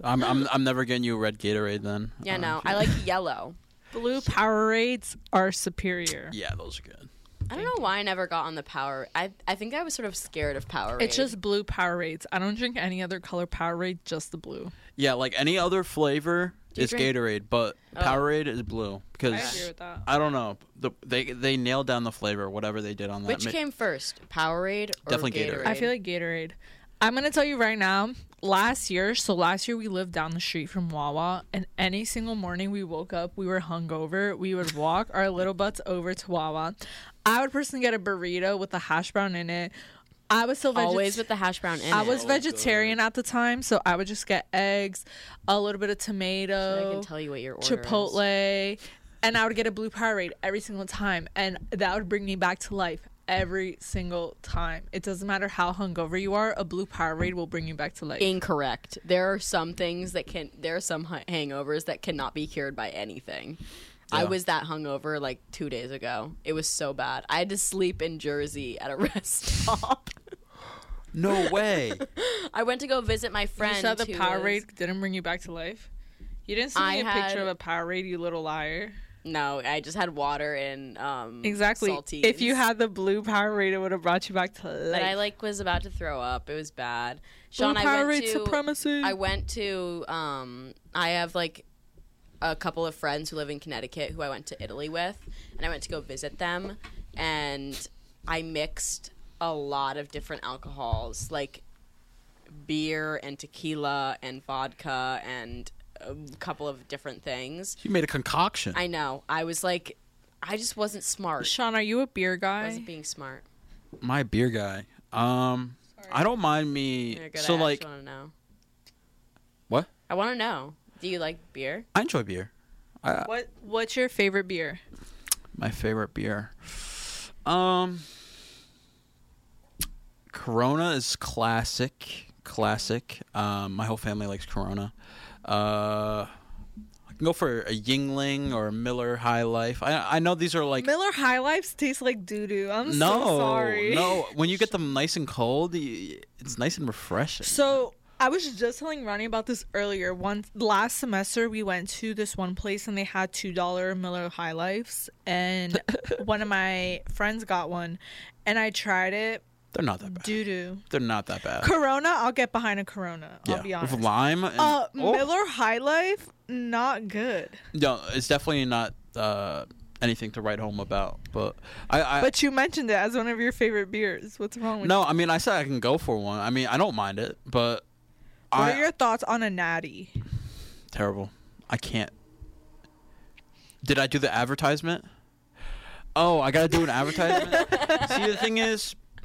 I'm, I'm I'm never getting you a red Gatorade then. yeah, Uh, no, I like yellow. Blue Powerades are superior. Yeah, those are good. I don't know why I never got on the power. I I think I was sort of scared of power. It's just blue Powerades. I don't drink any other color Powerade, just the blue. Yeah, like any other flavor Do you is drink- Gatorade, but Oh. Powerade is blue because I agree with that. I don't know. The, they they nailed down the flavor, whatever they did on that. Which Ma- came first, Powerade or Definitely Gatorade? Gatorade. I feel like Gatorade. I'm gonna tell you right now. Last year, so last year we lived down the street from Wawa, and any single morning we woke up, we were hungover. We would walk our little butts over to Wawa. I would personally get a burrito with a hash brown in it. I was still veget- always with the hash brown in I it. was Oh, vegetarian at the time, so I would just get eggs, a little bit of tomato. I tomato, can tell you what your order is. Chipotle, and I would get a blue Powerade every single time, and that would bring me back to life every single time. It doesn't matter how hungover you are, a blue Powerade will bring you back to life. Incorrect. There are some things that can. There are some hangovers that cannot be cured by anything. I was that hungover like two days ago. It was so bad. I had to sleep in Jersey at a [laughs] rest stop. no way. [laughs] I went to go visit my friend. you said the who Powerade was- didn't bring you back to life. You didn't send I me a picture of a Powerade, you little liar. No, I just had water and um Exactly. saltines. If you had the blue Powerade, it would have brought you back to life. But I like was about to throw up. It was bad. blue Sean, I went to supremacy. I went to um I have like a couple of friends who live in Connecticut who I went to Italy with and I went to go visit them and I mixed a lot of different alcohols like beer and tequila and vodka and a couple of different things. You made a concoction. I know. I was like I just wasn't smart. Sean, are you a beer guy? I guy? wasn't being smart. My beer guy. Um, I don't mind me. You're good. So I like, want to know. what? I want to know. Do you like beer? I enjoy beer. I, What What's your favorite beer? my favorite beer. Um, Corona is classic. Classic. Um, my whole family likes Corona. Uh, I can go for a Yuengling or a Miller High Life. I I know these are like Miller High Lifes taste like doo doo. I'm no so sorry. no. [laughs] When you get them nice and cold, it's nice and refreshing. So I was just telling Ronnie about this earlier. One last semester, we went to this one place and they had two dollar Miller High Lifes, and [laughs] one of my friends got one, and I tried it. They're not that bad. Doo doo. They're not that bad. Corona, I'll get behind a Corona. I'll be honest. with lime. And, uh, oh, Miller High Life, not good. no, it's definitely not uh, anything to write home about. But I, I But you mentioned it as one of your favorite beers. What's wrong with it? no, I mean, I said I can go for one. I mean, I don't mind it, but What I are your thoughts on a natty? terrible. I can't. Did I do the advertisement? Oh, I gotta do an advertisement. [laughs] See, the thing is,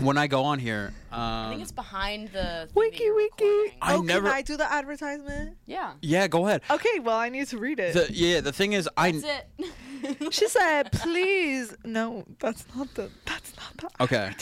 when I go on here, um, I think it's behind the thing Wiki wiki. I oh, never- can I do the advertisement? Yeah. yeah, go ahead. Okay, well I need to read it. The, yeah, the thing is, I That's it. [laughs] she said, [laughs] "Please, no, that's not the. That's not the." okay.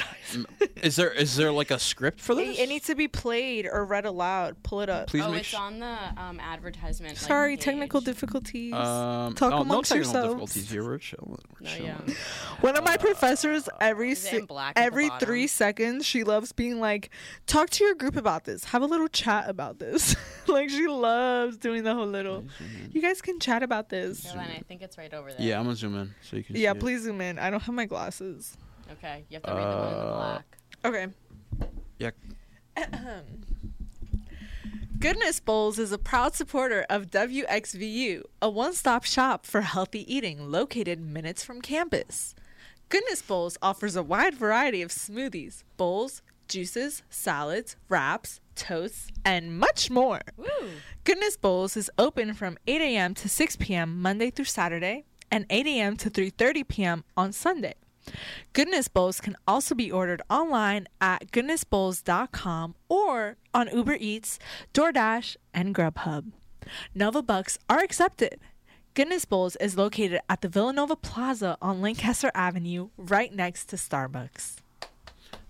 Is there is there like a script for this? It, it needs to be played or read aloud. Pull it up. Please oh, make it's sure. on the um, advertisement. Sorry, page. technical difficulties. Um, Talk no, no amongst technical yourselves. difficulties here. We're chilling. We're No, chilling. yeah. One of my professors, every Is it si- black every bottom? Three seconds, she loves being like, "Talk to your group about this. Have a little chat about this." [laughs] like she loves doing the whole little. You guys can chat about this. Caroline, I think it's right over there. Yeah, I'm gonna zoom in so you can. Yeah, see it. please zoom in. I don't have my glasses. Okay, you have to read the one in the Uh, black. Okay. Yeah. [clears throat] Goodness Bowls is a proud supporter of WXVU, a one stop shop for healthy eating located minutes from campus. Goodness Bowls offers a wide variety of smoothies, bowls, juices, salads, wraps, toasts, and much more. Woo! Goodness Bowls is open from 8 a.m. to 6 p.m. Monday through Saturday and 8 a.m. to 3:30 p.m. on Sunday. Goodness Bowls can also be ordered online at goodnessbowls.com or on Uber Eats, DoorDash, and Grubhub. Nova Bucks are accepted. Goodness Bowls is located at the Villanova Plaza on Lancaster Avenue, right next to Starbucks.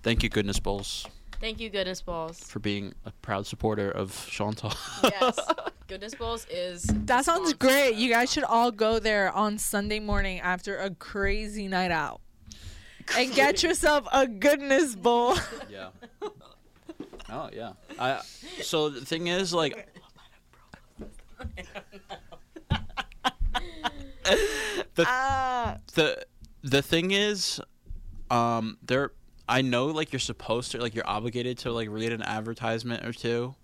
Thank you, Goodness Bowls, Thank you, Goodness Bowls. for being a proud supporter of SeanTalk. yes, [laughs] Goodness Bowls is. That sounds great. You guys should all go there on Sunday morning after a crazy night out. And get yourself a goodness bowl. [laughs] yeah. Oh yeah. I. So the thing is, like, [laughs] [laughs] the Ah, the the thing is, um, there. I know, like, you're supposed to, like, you're obligated to, like, read an advertisement or two,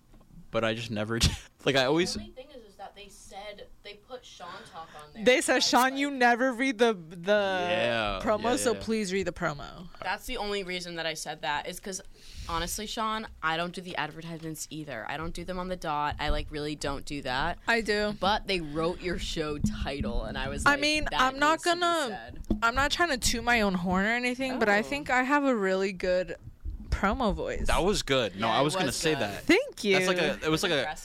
but I just never. [laughs] did. like, I always. The only thing is, is that they said they put Sean talk on there. they said, Sean, like- you never read the the Yeah, promo, yeah, so please read the promo. That's the only reason that I said that is because honestly, Sean, I don't do the advertisements either. I don't do them on the dot. I like really don't do that. I do. But they wrote your show title, and I was. I mean, that I'm not needs to be gonna- I'm not trying to toot my own horn or anything, but I Oh. think I have a really good promo voice. That was good. No, Yeah, I it was, gonna was say that. Thank you. That's like a. It was like a.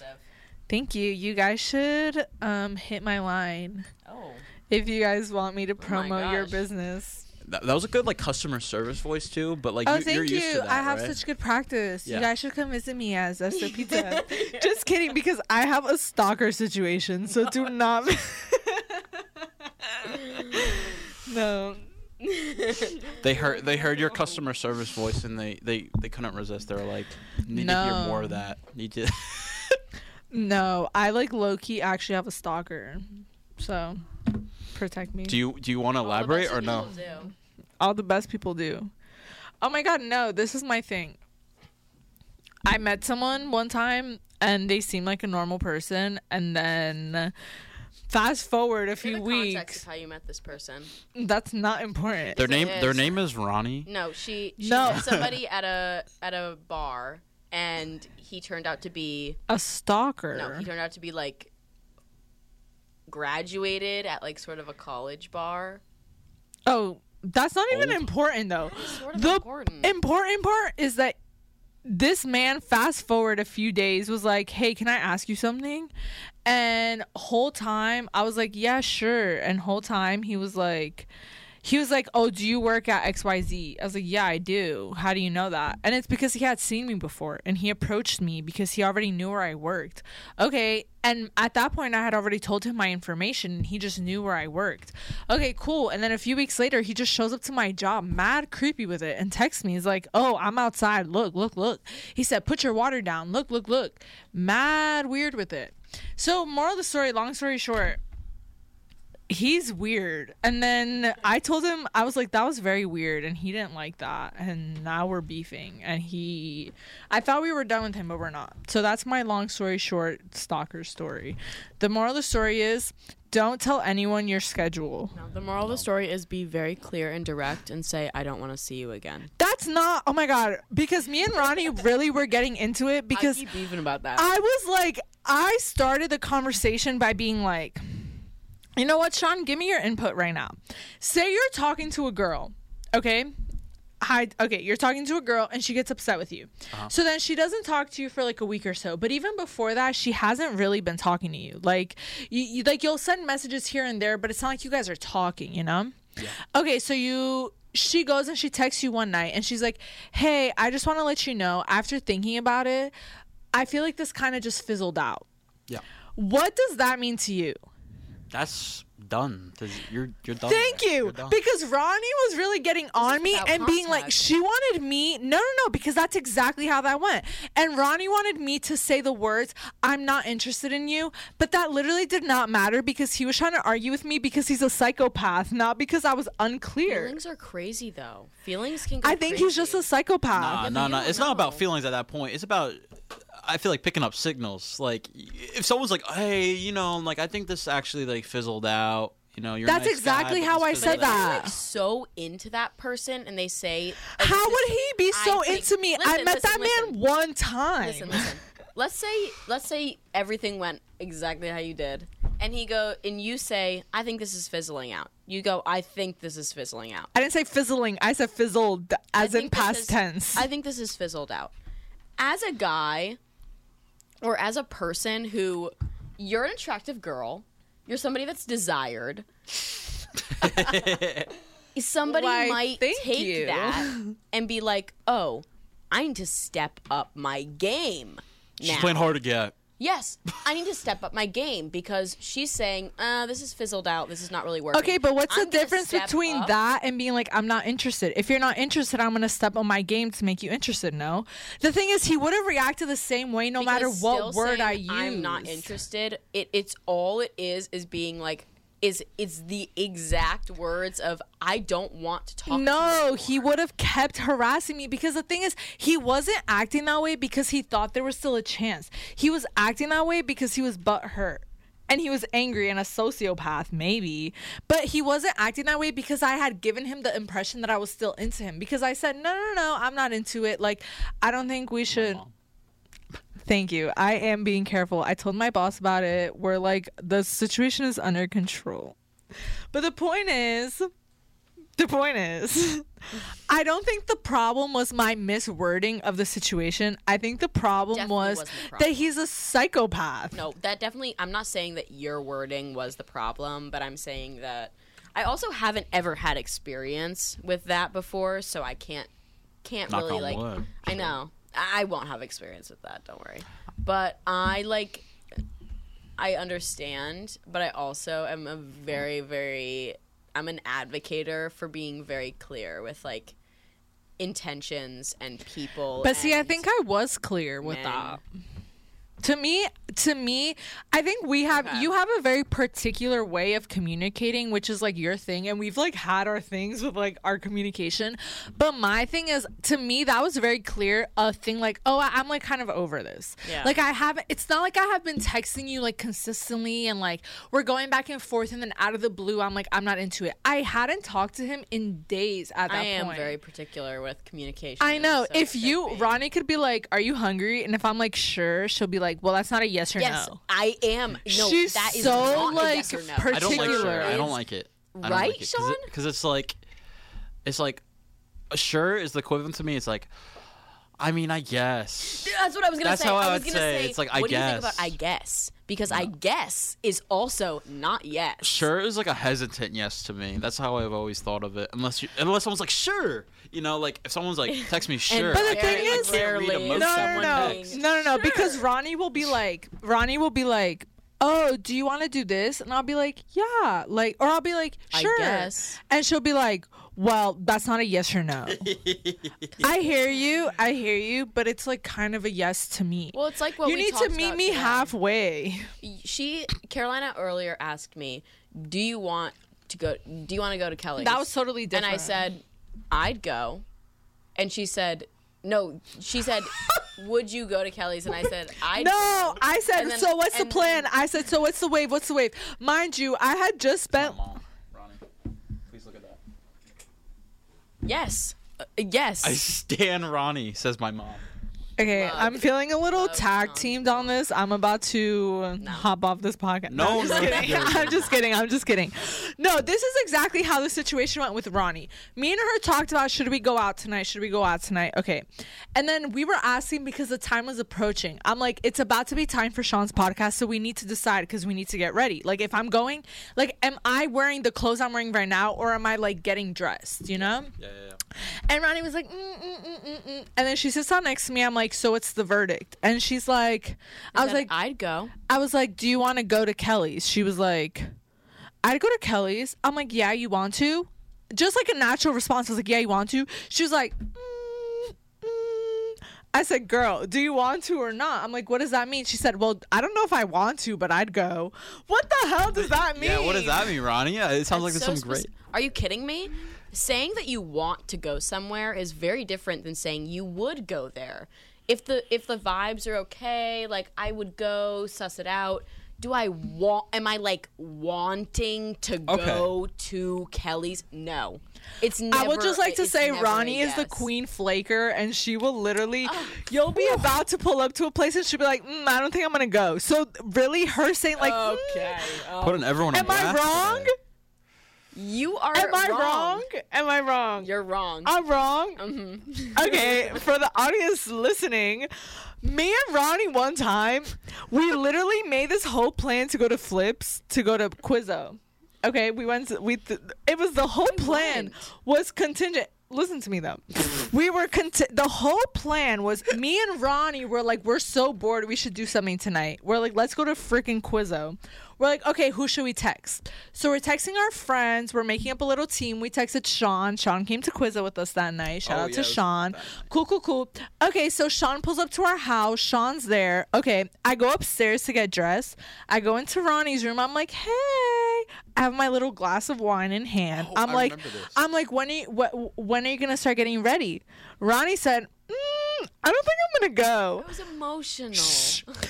impressive. Thank you. You guys should um hit my line Oh, if you guys want me to my promo your business. That, that was a good like customer service voice too. But like Oh, you, thank you're you. to that, I have right? such good practice. Yeah. You guys should come visit me as Esther Pizza. [laughs] Just kidding, because I have a stalker situation, so do [laughs] not. [laughs] no. They heard they heard your customer service voice and they they they couldn't resist. They were like, need to hear more of that. Need to. No, I like low key actually have a stalker. So protect me. do you do you want to elaborate or no? do. All the best people do. Oh my god, no, this is my thing. I met someone one time and they seemed like a normal person and then fast forward a few the context weeks. of how you met this person. That's not important. Their name their is. name is Ronnie. No, she, she No. met somebody at a at a bar, and he turned out to be a stalker. no, he turned out to be like graduated at like sort of a college bar. oh, that's not even Old. important though. Sort of The important. important part is that this man fast forward a few days was like hey can i ask you something and whole time i was like yeah sure and whole time he was like he was like, "Oh, do you work at XYZ?" I was like, "Yeah, I do." How do you know that? And it's because he had seen me before and he approached me because he already knew where I worked. Okay, and at that point I had already told him my information and he just knew where I worked. Okay, cool. And then a few weeks later, he just shows up to my job, mad creepy with it and texts me. He's like, "Oh, I'm outside. Look, look, look." He said, "Put your water down. Look, look, look." Mad weird with it. So, moral of the story, long story short, he's weird. And then I told him I was like that was very weird and he didn't like that and now we're beefing and he I thought we were done with him but we're not. So that's my long story short stalker story. The moral of the story is don't tell anyone your schedule. No, the moral of the story is be very clear and direct and say I don't want to see you again. That's not oh my god because me and Ronnie really were getting into it [laughs] because I keep beefing about that. I was like, I started the conversation by being like, you know what, Sean, give me your input right now. Say you're talking to a girl, okay? Hi, okay, you're talking to a girl and she gets upset with you. Uh-huh. So then she doesn't talk to you for like a week or so. But even before that, she hasn't really been talking to you. Like you, you like you'll send messages here and there, but it's not like you guys are talking, you know? Yeah. Okay, so you she goes and she texts you one night and she's like, "Hey, I just want to let you know after thinking about it, I feel like this kind of just fizzled out." Yeah. What does that mean to you? That's done. 'Cause You're you're done. Thank there. you. Done. Because Ronnie was really getting on me without and being like, she wanted me. No, no, no, because that's exactly how that went. And Ronnie wanted me to say the words, I'm not interested in you. But that literally did not matter because he was trying to argue with me because he's a psychopath, not because I was unclear. Feelings are crazy though. Feelings can. Go I think he's just a psychopath. Nah, but no, you no. don't It's not about feelings at that point. It's about. I feel like picking up signals. Like if someone's like, "Hey, you know, like I think this actually like fizzled out." You know, you're. That's nice exactly but how I said But if out." you're, that. like so into that person and they say like, How would he be I so think- into me? I met listen, that man one time. Listen, listen. Let's say let's say everything went exactly how you did. And he go and you say, I think this is fizzling out. You go, I think this is fizzling out. I didn't say fizzling. I said fizzled I as in past is- tense. I think this is fizzled out. As a guy or as a person who you're an attractive girl, you're somebody that's desired. [laughs] somebody Why, might take you. that [laughs] and be like, "Oh, I need to step up my game." She's now. playing hard to get. Yes, I need to step up my game because she's saying, uh, "This is fizzled out. This is not really working." Okay, but what's I'm the difference between up. that and being like, I'm not interested? If you're not interested, I'm going to step on my game to make you interested. No. The thing is, he would have reacted the same way no matter what word I use. I'm not interested. It it's all it is is being like is it's the exact words of I don't want to talk. to No, anymore." he would have kept harassing me because the thing is, he wasn't acting that way because he thought there was still a chance. He was acting that way because he was butthurt. And he was angry and a sociopath, maybe. But he wasn't acting that way because I had given him the impression that I was still into him. Because I said, no, no, no, I'm not into it. Like, I don't think we should. Thank you. I am being careful. I told my boss about it. We're like, the situation is under control. But the point is, the point is, [laughs] I don't think the problem was my miswording of the situation. I think the problem Definitely was wasn't the that he's a psychopath. No, that definitely. I'm not saying that your wording was the problem, but I'm saying that I also haven't ever had experience with that before, so I can't can't Knock really on like. wood. I know I won't have experience with that. Don't worry. But I like. I understand, but I also am a very very. I'm an advocator for being very clear with like intentions and people. But see, I think I was clear with men. that. To me, to me, I think we have Okay. you have a very particular way of communicating, which is like your thing, and we've like had our things with like our communication. But my thing is, to me, that was very clear. A thing like, oh, I- I'm like kind of over this. Yeah. Like I haven't. It's not like I have been texting you like consistently, and like we're going back and forth, and then out of the blue, I'm like, I'm not into it. I hadn't talked to him in days at that I am point. very particular with communication. I know. so if you. Ronnie could be like, "Are you hungry?" and if I'm like, "Sure," she'll be like, "Well, that's not a yes or Yes, no." I am. No, She's that is so, not a like, yes or no. I don't like particular. sure. I don't like it. I don't Right, like it, Sean? Because it's like, it's like, sure is the equivalent to me. It's like, I mean, I guess. That's what I was gonna That's say. how I was would gonna say. say. It's like, I what do you think guess. about I guess? Because I guess is also not yes. Sure is like a hesitant yes to me. That's how I've always thought of it. Unless you, unless someone's like sure, you know, like if someone's like text me [laughs] sure. But the I thing can't- I is- can't read Clearly, emotion no, Most no, when no, text. no, no, no, because Sure. Ronnie will be like, Ronnie will be like, oh, do you want to do this? And I'll be like, yeah, like, or I'll be like, I sure, guess. and she'll be like, well, that's not a yes or no. [laughs] I hear you, I hear you, but it's like kind of a yes to me. Well, it's like what you we need to meet me today. halfway. She Carolina earlier asked me, "Do you want to go? Do you want to go to Kelly's?" That was totally different. and. I said, "I'd go," and she said, "No." She said, [laughs] "Would you go to Kelly's?" And I said, "I'd." No, go." I said, then- so what's the plan? then- I said, so what's the wave? What's the wave? Mind you, I had just spent. Mom, Ronnie, please look at that. Yes, Uh, yes. I stand Ronnie, says my mom. Okay, Love. I'm feeling a little Love tag sounds teamed on this. I'm about to No. hop off this podcast. No, I'm just no, kidding. you're- [laughs] I'm just kidding. I'm just kidding. No, this is exactly how the situation went with Ronnie. Me and her talked about should we go out tonight? Should we go out tonight? Okay. And then we were asking because the time was approaching. I'm like, it's about to be time for Sean's podcast, so we need to decide because we need to get ready. Like, if I'm going, like, am I wearing the clothes I'm wearing right now, or am I like getting dressed? You know? Yeah, yeah, yeah. And Ronnie was like, mm, mm, mm, mm, mm. and then she sits down next to me. I'm like, so what's the verdict? And she's like, I was like, I'd go. I was like, do you want to go to Kelly's? She was like, I'd go to Kelly's. I'm like, yeah, you want to? Just like a natural response. I was like, yeah, you want to? She was like, mm, mm. I said, girl, do you want to or not? I'm like, what does that mean? She said, well, I don't know if I want to, but I'd go. What the hell does that mean? [laughs] Yeah, what does that mean, Ronnie? Yeah, it sounds like That's there's so some great. Are you kidding me? Saying that you want to go somewhere is very different than saying you would go there. If the if the vibes are okay, like I would go suss it out. Do I want? Am I like wanting to go to Kelly's? No, it's. Never, I would just like to say Ronnie is the queen flaker, and she will literally, you'll be about to pull up to a place, and she'll be like, mm, "I don't think I'm gonna go." So really, her saying like, mm, Okay. Oh, Putting everyone on "Am I wrong? today. You are. Am I wrong. wrong? Am I wrong? You're wrong. I'm wrong. Mhm. [laughs] okay, for the audience listening, me and Ronnie one time, we literally made this whole plan to go to Flips to go to Quizzo. Okay, we went. To, we th- it was the whole plan went. was contingent. Listen to me though. we were conti- the whole plan was me and Ronnie were like we're so bored we should do something tonight. We're like let's go to freaking Quizzo. We're like okay who should we text? So we're texting our friends. We're making up a little team. We texted Sean. Sean came to Quizzo with us that night. Shout Oh, out yeah, to Sean. Cool, cool, cool. Okay, so Sean pulls up to our house. Sean's there. Okay, I go upstairs to get dressed. I go into Ronnie's room. I'm like, hey. I have my little glass of wine in hand. Oh, I'm I like. I'm like, when are you, wh- when are you gonna start getting ready? Ronnie said, I don't think I'm gonna go. It was emotional.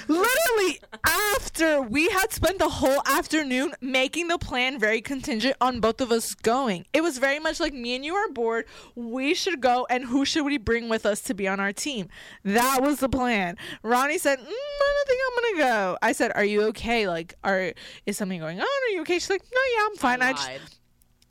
Literally, after we had spent the whole afternoon making the plan very contingent on both of us going, it was very much like me and you are bored. We should go, and who should we bring with us to be on our team? That was the plan. Ronnie said, mm, "I don't think I'm gonna go." I said, "Are you okay? Like, are is something going on? Are you okay?" She's like, "No, yeah, I'm fine. I just lied.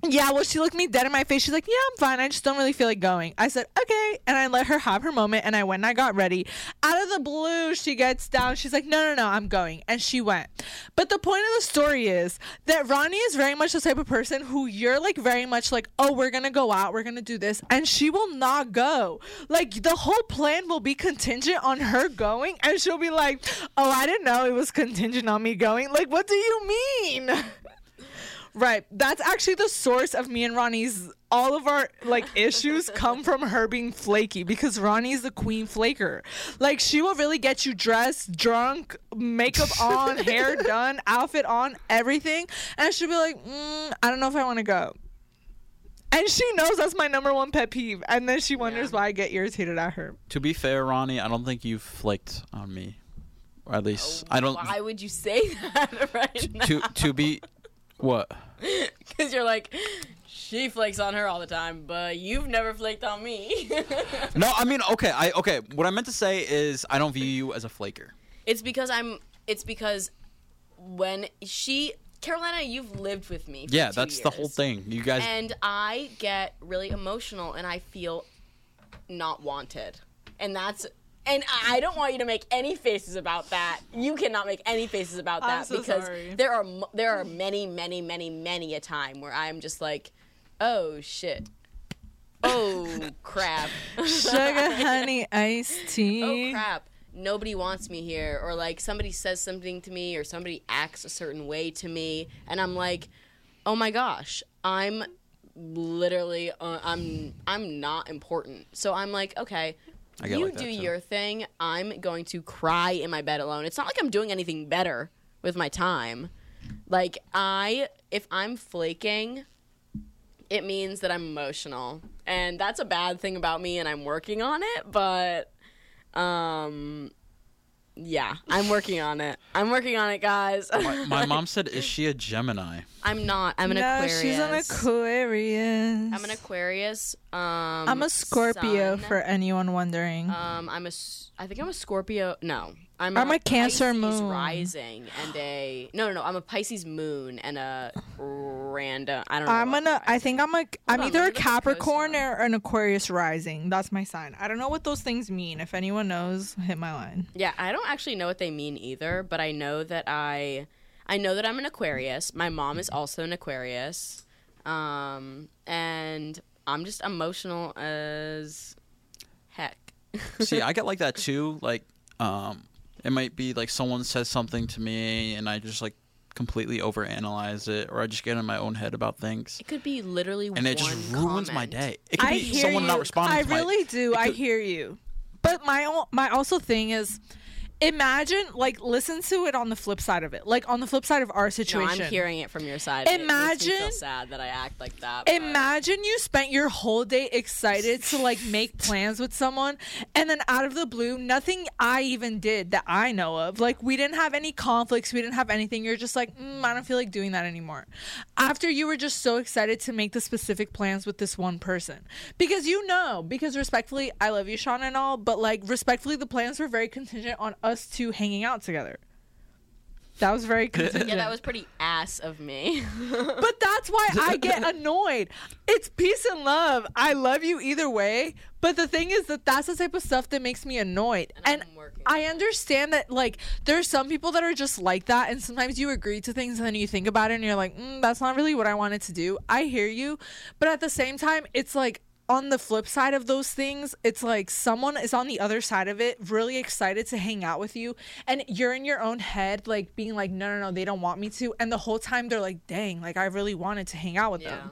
Yeah, well, she looked me dead in my face. She's like, "Yeah, I'm fine. I just don't really feel like going." I said, "Okay," and I let her have her moment. And I went and I got ready. Out of the blue, she gets down. She's like, "No, no, no, I'm going," and she went. But the point of the story is that Ronnie is very much the type of person who you're like very much like, "Oh, we're gonna go out. We're gonna do this," and she will not go. Like the whole plan will be contingent on her going, and she'll be like, "Oh, I didn't know it was contingent on me going." Like, what do you mean? [laughs] Right. That's actually the source of me and Ronnie's all of our like [laughs] issues come from her being flaky because Ronnie's the queen flaker. Like she will really get you dressed, drunk, makeup on, hair [laughs] done, outfit on, everything, and she'll be like, mm, "I don't know if I want to go." And she knows that's my number one pet peeve, and then she wonders Yeah. why I get irritated at her. To be fair, Ronnie, I don't think you've flaked on me, or at least I don't. Why would you say [laughs] that right now? To to be, what? [laughs] Because you're like, she flakes on her all the time, but you've never flaked on me. [laughs] No, I mean, okay, I okay. What I meant to say is I don't view you as a flaker. it's because I'm. It's because when she Carolina, you've lived with me. Yeah, that's the whole thing. You guys. And I get really emotional, and I feel not wanted. and that's and I don't want you to make any faces about that. You cannot make any faces about that so because sorry. there are there are many many many many a time where I'm just like, oh shit, oh [laughs] crap, Sugar, [laughs] honey, iced tea. oh crap. Nobody wants me here, or like somebody says something to me, or somebody acts a certain way to me, and I'm like, oh my gosh, I'm literally, uh, I'm, I'm not important. So I'm like, okay, I get you like that, do too. your thing. I'm going to cry in my bed alone. It's not like I'm doing anything better with my time. Like I, if I'm flaking, it means that I'm emotional, and that's a bad thing about me, and I'm working on it. But, um, yeah, I'm working on it. I'm working on it, guys. My, my mom [laughs] said, "Is she a Gemini?" I'm not. I'm an no, Aquarius. she's an Aquarius. I'm an Aquarius. Um, I'm a Scorpio sun. for anyone wondering. Um, I'm a. s- I think I'm a Scorpio. No, I'm. I'm a Cancer Pisces moon. rising and a. No, no, no. I'm a Pisces moon and a random. I don't know. I'm gonna. I think I'm a. I'm on, either a me look at the Capricorn or an Aquarius rising. That's my sign. I don't know what those things mean. If anyone knows, hit my line. Yeah, I don't actually know what they mean either, but I know that I. I know that I'm an Aquarius. My mom is also an Aquarius, um, and I'm just emotional as heck. See, I [laughs] get like that too. Like, um, it might be like someone says something to me, and I just like completely overanalyze it, or I just get in my own head about things, It could be literally and it just ruins my day. It could I be someone you. not responding. I to my- really do. it I could- hear you. But my my also thing is, imagine like listen to it on the flip side of it. Like on the flip side of our No, situation. I'm hearing it from your side. It makes me feel Imagine- sad that I act like that. but- Imagine you spent your whole day excited to like make plans with someone, and then out of the blue, nothing I even did that I know of. Like we didn't have any conflicts, we didn't have anything. You're just like, mm, I don't feel like doing that anymore. After you were just so excited to make the specific plans with this one person, because you know, because respectfully, I love you, Sean, and all, but like respectfully, the plans were very contingent on us two hanging out together. That was very [laughs] contingent. yeah, that was pretty ass of me. [laughs] But that's why I get [laughs] annoyed. It's peace and love. I love you either way. But the thing is that that's the type of stuff that makes me annoyed. And And, I'm I understand that, like, there's some people that are just like that. And sometimes you agree to things and then you think about it and you're like, mm, that's not really what I wanted to do. I hear you. But at the same time, it's like, on the flip side of those things, it's like someone is on the other side of it, really excited to hang out with you, and you're in your own head, like being like, no, no, no, they don't want me to, and the whole time they're like, dang, like I really wanted to hang out with Yeah. them,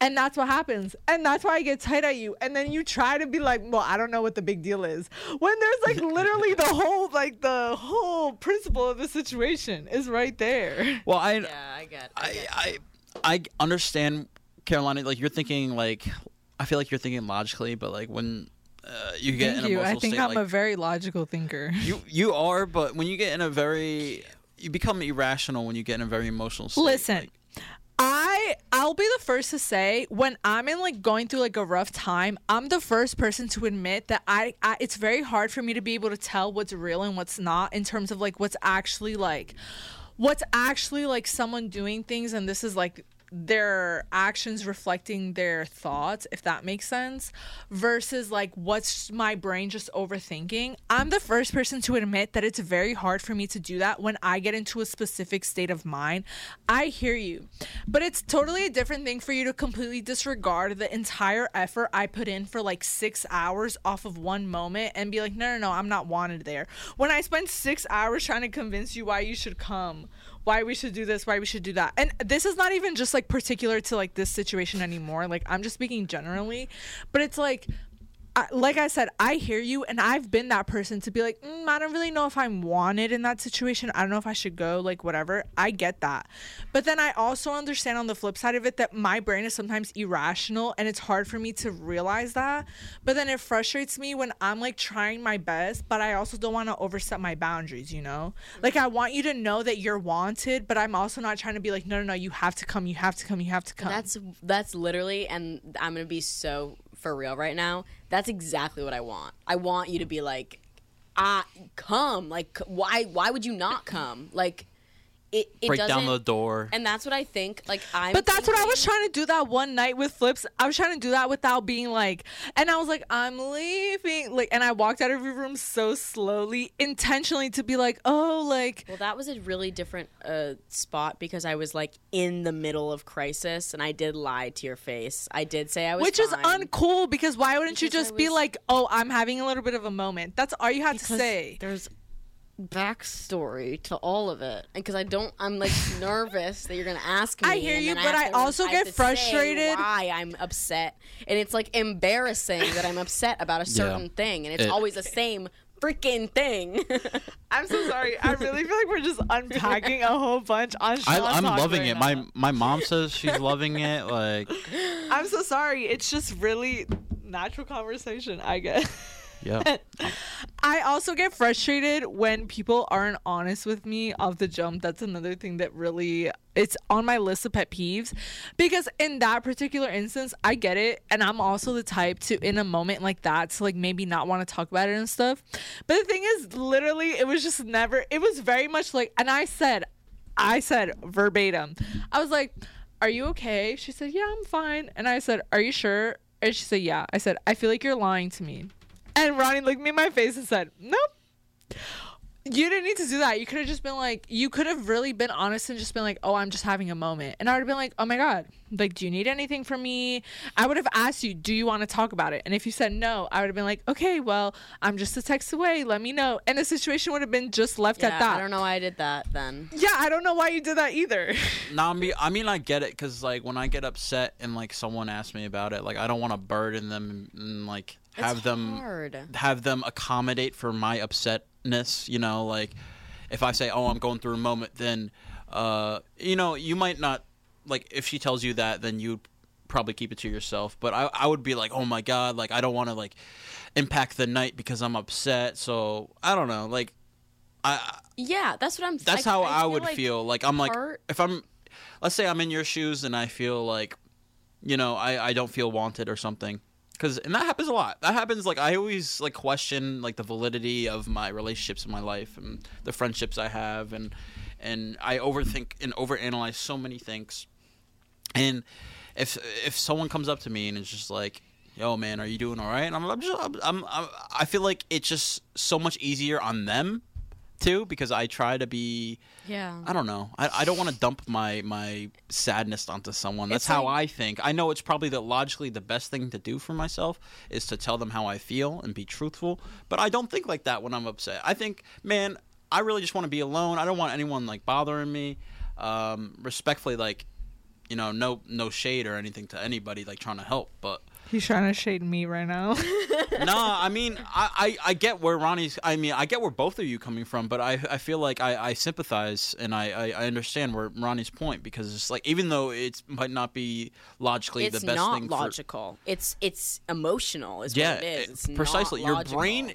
and that's what happens, and that's why I get tight at you, and then you try to be like, well, I don't know what the big deal is, when there's like [laughs] literally the whole like the whole principle of the situation is right there. Well, I, yeah, I get. I, I, get. I, I understand, Carolina. Like you're thinking, like I feel like you're thinking logically, but like when uh, you get in Thank an you. emotional I think state, I'm like, a very logical thinker. [laughs] you you are, but when you get in a very you become irrational when you get in a very emotional state. Listen, like- I I'll be the first to say when I'm in like going through like a rough time, I'm the first person to admit that I, I it's very hard for me to be able to tell what's real and what's not in terms of like what's actually like what's actually like someone doing things and this is like their actions reflecting their thoughts if that makes sense versus like what's my brain just overthinking. I'm the first person to admit that it's very hard for me to do that when i get into a specific state of mind. I hear you. But it's totally a different thing for you to completely disregard the entire effort i put in for like six hours off of one moment and be like no no no i'm not wanted there. When i spent six hours trying to convince you why you should come why we should do this, why we should do that. And this is not even just like particular to like this situation anymore. Like I'm just speaking generally, but it's like Like I said, I hear you, and I've been that person to be like, mm, I don't really know if I'm wanted in that situation. I don't know if I should go, like, whatever. I get that. But then I also understand on the flip side of it that my brain is sometimes irrational, and it's hard for me to realize that. But then it frustrates me when I'm like trying my best, but I also don't want to overstep my boundaries, you know? Like, I want you to know that you're wanted, but I'm also not trying to be like, no, no, no, you have to come, you have to come, you have to come. That's that's literally, and I'm gonna be so for real right now. That's exactly what I want. I want you to be like, ah, come. Like, why? Why would you not come? Like, it, it break down doesn't- the door. And that's what I think. Like I'm. But that's what I was trying to do that one night with flips. I was trying to do that without being like, and I was like, I'm leaving. Like, and I walked out of your room so slowly, intentionally to be like, oh, like, Well, that was a really different uh, spot because I was like in the middle of crisis, and I did lie to your face. I did say I was, which is uncool because why wouldn't you Because I just be like, oh, I'm having a little bit of a moment? That's all you had to say. There's backstory to all of it, and because I don't, I'm like [laughs] nervous that you're gonna ask me. I hear you, but I afterwards also get to frustrated. Why I'm upset, and it's like embarrassing that I'm upset about a certain thing, and it's It- always the same freaking thing. [laughs] I'm so sorry. I really feel like we're just unpacking a whole bunch on I, Sean I'm loving right it. now. My my mom says she's loving it. Like, I'm so sorry. It's just really natural conversation, I guess. Yeah, [laughs] I also get frustrated when people aren't honest with me off the jump. That's another thing that really it's on my list of pet peeves because in that particular instance, I get it and I'm also the type to in a moment like that to like maybe not want to talk about it and stuff. But the thing is literally it was just never it was very much like and I said I said verbatim. I was like, "Are you okay?" She said, "Yeah, I'm fine." And I said, "Are you sure?" And she said, "Yeah." I said, "I feel like you're lying to me." And Ronnie looked me in my face and said, Nope. You didn't need to do that. You could have just been like, you could have really been honest and just been like, oh, I'm just having a moment. And I would have been like, oh my God, like, do you need anything from me? I would have asked you, do you want to talk about it? And if you said no, I would have been like, okay, well, I'm just a text away. Let me know. And the situation would have been just left yeah, at that. I don't know why I did that then. Yeah, I don't know why you did that either. [laughs] no, I mean, I mean, I get it because like when I get upset and like someone asks me about it, like I don't want to burden them and, and like have It's them hard. have them accommodate for my upsetness. You know, like if I say, "Oh, I'm going through a moment," then uh, you know, you might not like if she tells you that, then you'd probably keep it to yourself. But I, I would be like, "Oh my god!" Like I don't want to like impact the night because I'm upset. So I don't know, like. I, Yeah, that's what I'm. that's I- how I I, would like feel. Like I'm like if I'm let's say I'm in your shoes and I feel like you know, I I don't feel wanted or something. Cuz and that happens a lot. That happens like I always like question like the validity of my relationships in my life and the friendships I have and and I overthink and overanalyze so many things. And if if someone comes up to me and is just like Yo, man, are you doing all right? And I'm, I'm just, I'm, I'm, I feel like it's just so much easier on them too because I try to be Yeah. I don't know. I, I don't want to dump my my sadness onto someone. That's how I think. I know it's probably the logically the best thing to do for myself is to tell them how I feel and be truthful. But I don't think like that when I'm upset. I think, man, I really just want to be alone. I don't want anyone like bothering me. Um, respectfully, like, you know, no no shade or anything to anybody like trying to help, but He's trying to shade me right now. [laughs] no, I mean, I, I, I get where Ronnie's. I mean, I get where both of you coming from, but I, I feel like I, I sympathize and I, I, I understand where Ronnie's point because it's like even though it might not be logically it's the best not thing for logical. It's it's emotional. Is yeah, what it is. it- It's not precisely. Your logical. brain.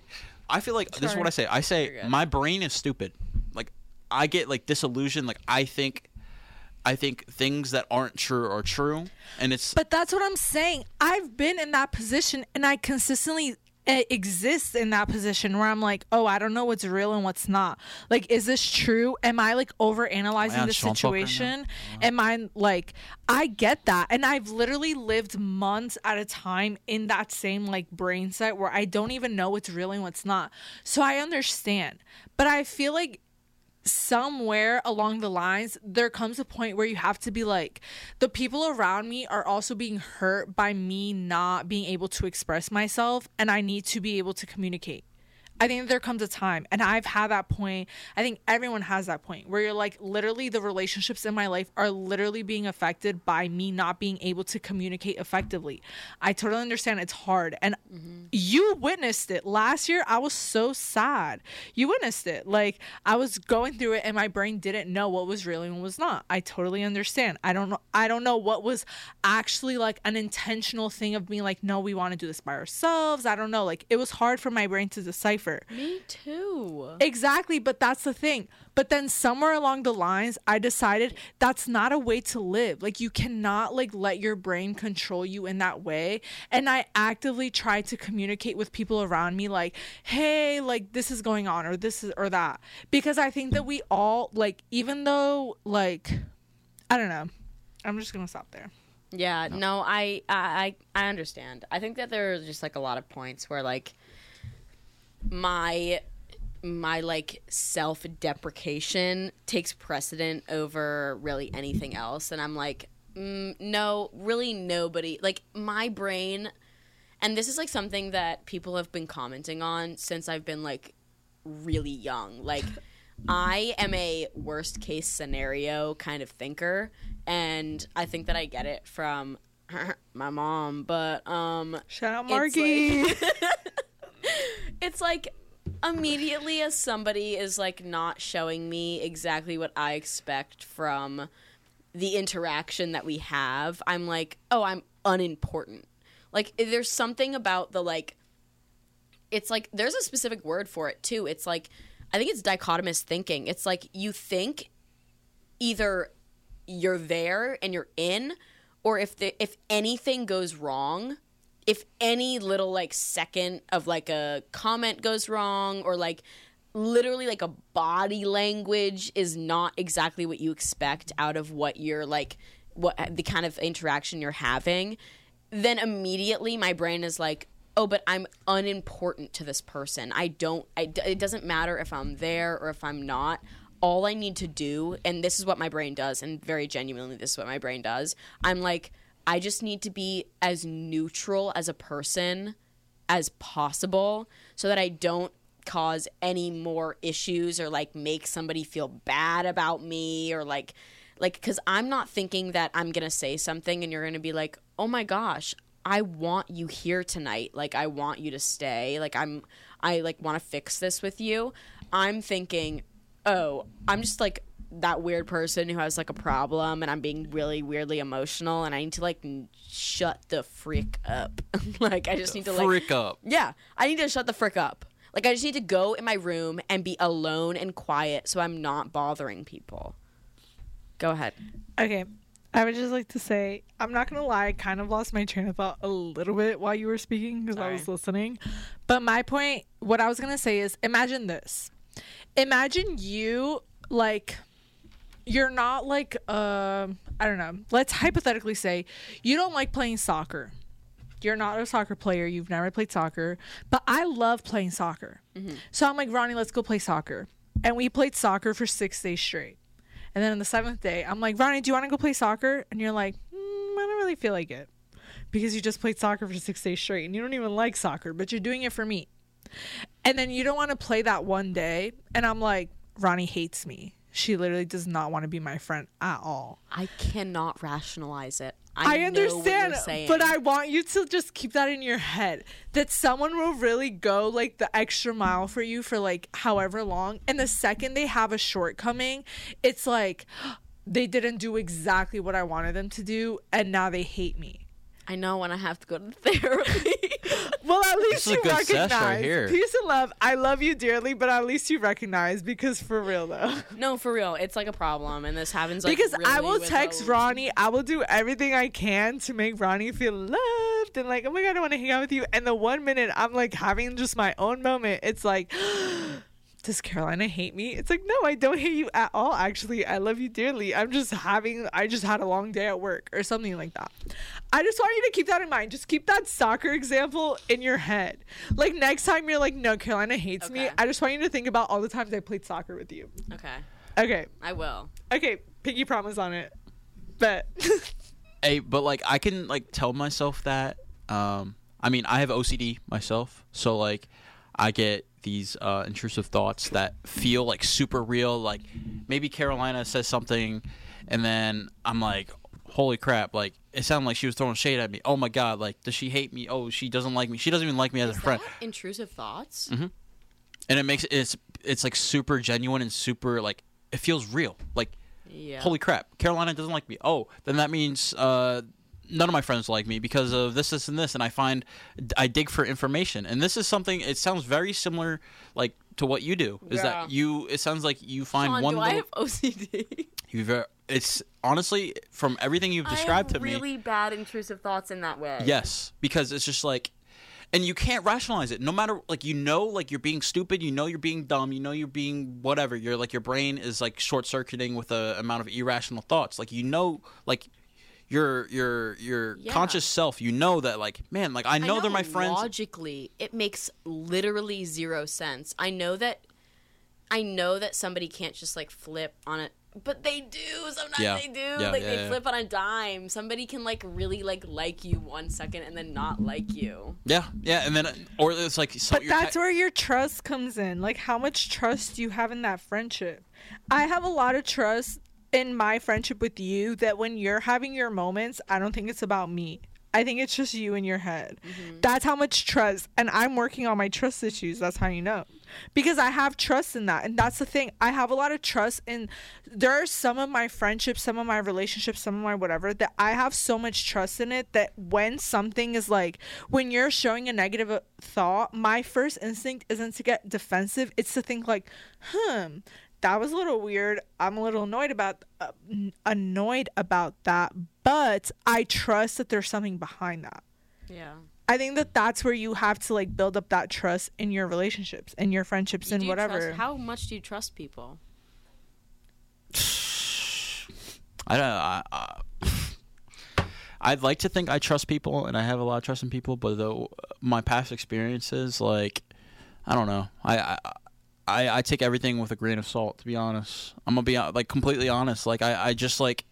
I feel like this is what I say. I say my brain is stupid. Like I get like disillusioned. Like I think, I think things that aren't true are true, and it's But that's what I'm saying. I've been in that position and I consistently uh, exist in that position where I'm like, oh, I don't know what's real and what's not. Like, is this true? Am I like over analyzing Am I on the SeanTalk right now? situation? Am I like, I get that. And I've literally lived months at a time in that same like brain set where I don't even know what's real and what's not. So I understand. But I feel like somewhere along the lines there comes a point where you have to be like the people around me are also being hurt by me not being able to express myself and I need to be able to communicate. I think there comes a time, and I've had that point. I think everyone has that point where you're like, literally, the relationships in my life are literally being affected by me not being able to communicate effectively. I totally understand it's hard. And mm-hmm. you witnessed it last year. I was so sad. You witnessed it. Like, I was going through it, and my brain didn't know what was real and what was not. I totally understand. I don't know. I don't know what was actually like an intentional thing of being like, no, we want to do this by ourselves. I don't know. Like, it was hard for my brain to decipher. Me too. Exactly, but that's the thing. But then somewhere along the lines, I decided that's not a way to live. Like you cannot like let your brain control you in that way. And I actively try to communicate with people around me like, "Hey, like this is going on or this is or that." Because I think that we all like even though like I don't know. I'm just going to stop there. Yeah, no, I, I I understand. I think that there's just like a lot of points where like my my like self deprecation takes precedent over really anything else, and I'm like, mm, no, really nobody. Like my brain, and this is like something that people have been commenting on since I've been like really young. Like. I am a worst case scenario kind of thinker, and I think that I get it from [laughs] my mom. But um, Shout out Marky. like- [laughs] it's like immediately as somebody is like not showing me exactly what I expect from the interaction that we have, I'm like, oh, I'm unimportant. Like, there's something about the like, it's like, there's a specific word for it too. It's like, I think it's dichotomous thinking. It's like you think either you're there and you're in, or if the if anything goes wrong, if any little like second of like a comment goes wrong or like literally like a body language is not exactly what you expect out of what you're like what the kind of interaction you're having then immediately my brain is like oh but i'm unimportant to this person. I don't I, it doesn't matter if i'm there or if i'm not. All i need to do and this is what my brain does and very genuinely this is what my brain does. I'm like i just need to be as neutral as a person as possible so that i don't cause any more issues or like make somebody feel bad about me or like like because i'm not thinking that i'm gonna say something and you're gonna be like oh my gosh i want you here tonight. Like i want you to stay. Like i'm i like want to fix this with you. I'm thinking oh i'm just like that weird person who has like a problem and i'm being really weirdly emotional and i need to like n- shut the freak up [laughs] like i just need to like Frick up. yeah, I need to shut the frick up. Like I just need to go in my room and be alone and quiet so I'm not bothering people. Go ahead. Okay. I would just like to say, I'm not gonna lie, I kind of lost my train of thought a little bit while you were speaking because I was listening. But my point, what I was gonna say is, imagine this. Imagine you like, you're not like, um, I don't know. Let's hypothetically say you don't like playing soccer. You're not a soccer player. You've never played soccer, but I love playing soccer. So I'm like, Ronnie, let's go play soccer. And we played soccer for six days straight. And then on the seventh day, I'm like, Ronnie, do you want to go play soccer? And you're like, mm, I don't really feel like it. Because you just played soccer for six days straight and you don't even like soccer, but you're doing it for me. And then you don't want to play that one day. And I'm like, Ronnie hates me. She literally does not want to be my friend at all. I cannot rationalize it. I, I, understand, but I want you to just keep that in your head that someone will really go like the extra mile for you for like however long. And the second they have a shortcoming, it's like [gasps] they didn't do exactly what I wanted them to do, and now they hate me. I know when I have to go to [laughs] therapy. Well, at least is a you good recognize. right here. Peace and love. I love you dearly, but at least you recognize because for real though. [laughs] no, for real, it's like a problem, and this happens. Like, because I will text a- Ronnie. I will do everything I can to make Ronnie feel loved and like, oh my god, I want to hang out with you. And the one minute I'm like having just my own moment, it's like, [gasps] does Carolina hate me? It's like, no, I don't hate you at all. Actually, I love you dearly. I'm just having, I just had a long day at work or something like that. I just want you to keep that in mind. Just keep that soccer example in your head. Like next time you're like, no, Carolina hates me. I just want you to think about all the times I played soccer with you. Okay, Okay. I will. Okay, Piggy promise on it. Bet. [laughs] Hey, but like I can like tell myself that. Um, I mean, I have OCD myself, so like I get these uh, intrusive thoughts that feel like super real. Like maybe Carolina says something, and then I'm like, "Holy crap!" Like it sounded like she was throwing shade at me. Oh my god! Like does she hate me? Oh, she doesn't like me. She doesn't even like me as Is a friend. intrusive thoughts? and it makes it's it's like super genuine and super like it feels real. Like Yeah. holy crap, Carolina doesn't like me. Oh, then that means uh, none of my friends like me because of this, this, and this, and I find I dig for information, and this is something. It sounds very similar, like to what you do. Is Yeah. that you? It sounds like you find Sean, one do little. I have OCD? [laughs] you ver- it's honestly from everything you've described to me. really bad intrusive thoughts in that way. Yes, because it's just like, and you can't rationalize it. No matter like you know, like you're being stupid. You know you're being dumb. You know you're being whatever. You're like your brain is like short circuiting with a amount of irrational thoughts. Like you know, like your your your Yeah. conscious self. You know that like man, like I know, they're my friends. Logically, it makes literally zero sense. I know that. I know that somebody can't just like flip on it, but they do. Sometimes Yeah. they do. Yeah, like yeah, they yeah. flip on a dime. Somebody can like really like like you one second and then not like you. Yeah, yeah, and then uh, or it's like so But that's ki- where your trust comes in. Like, how much trust do you have in that friendship? I have a lot of trust in my friendship with you that when you're having your moments, I don't think it's about me. I think it's just you in your head. That's how much trust. And I'm working on my trust issues. That's how you know. Because I have trust in that. And that's the thing. I have a lot of trust in there are some of my friendships, some of my relationships, some of my whatever that I have so much trust in it that when something is like when you're showing a negative uh, thought, my first instinct isn't to get defensive. It's to think like, hmm, that was a little weird. I'm a little annoyed about uh, annoyed about that, but I trust that there's something behind that. Yeah. I think that that's where you have to like build up that trust in your relationships and your friendships and you whatever. trust- how much do you trust people? [sighs] I don't. I, I, [sighs] I'd like to think I trust people, and I have a lot of trust in people. But though my past experiences, like, I don't know. I, I I I take everything with a grain of salt. To be honest, I'm gonna be uh, like completely honest. Like I I just like.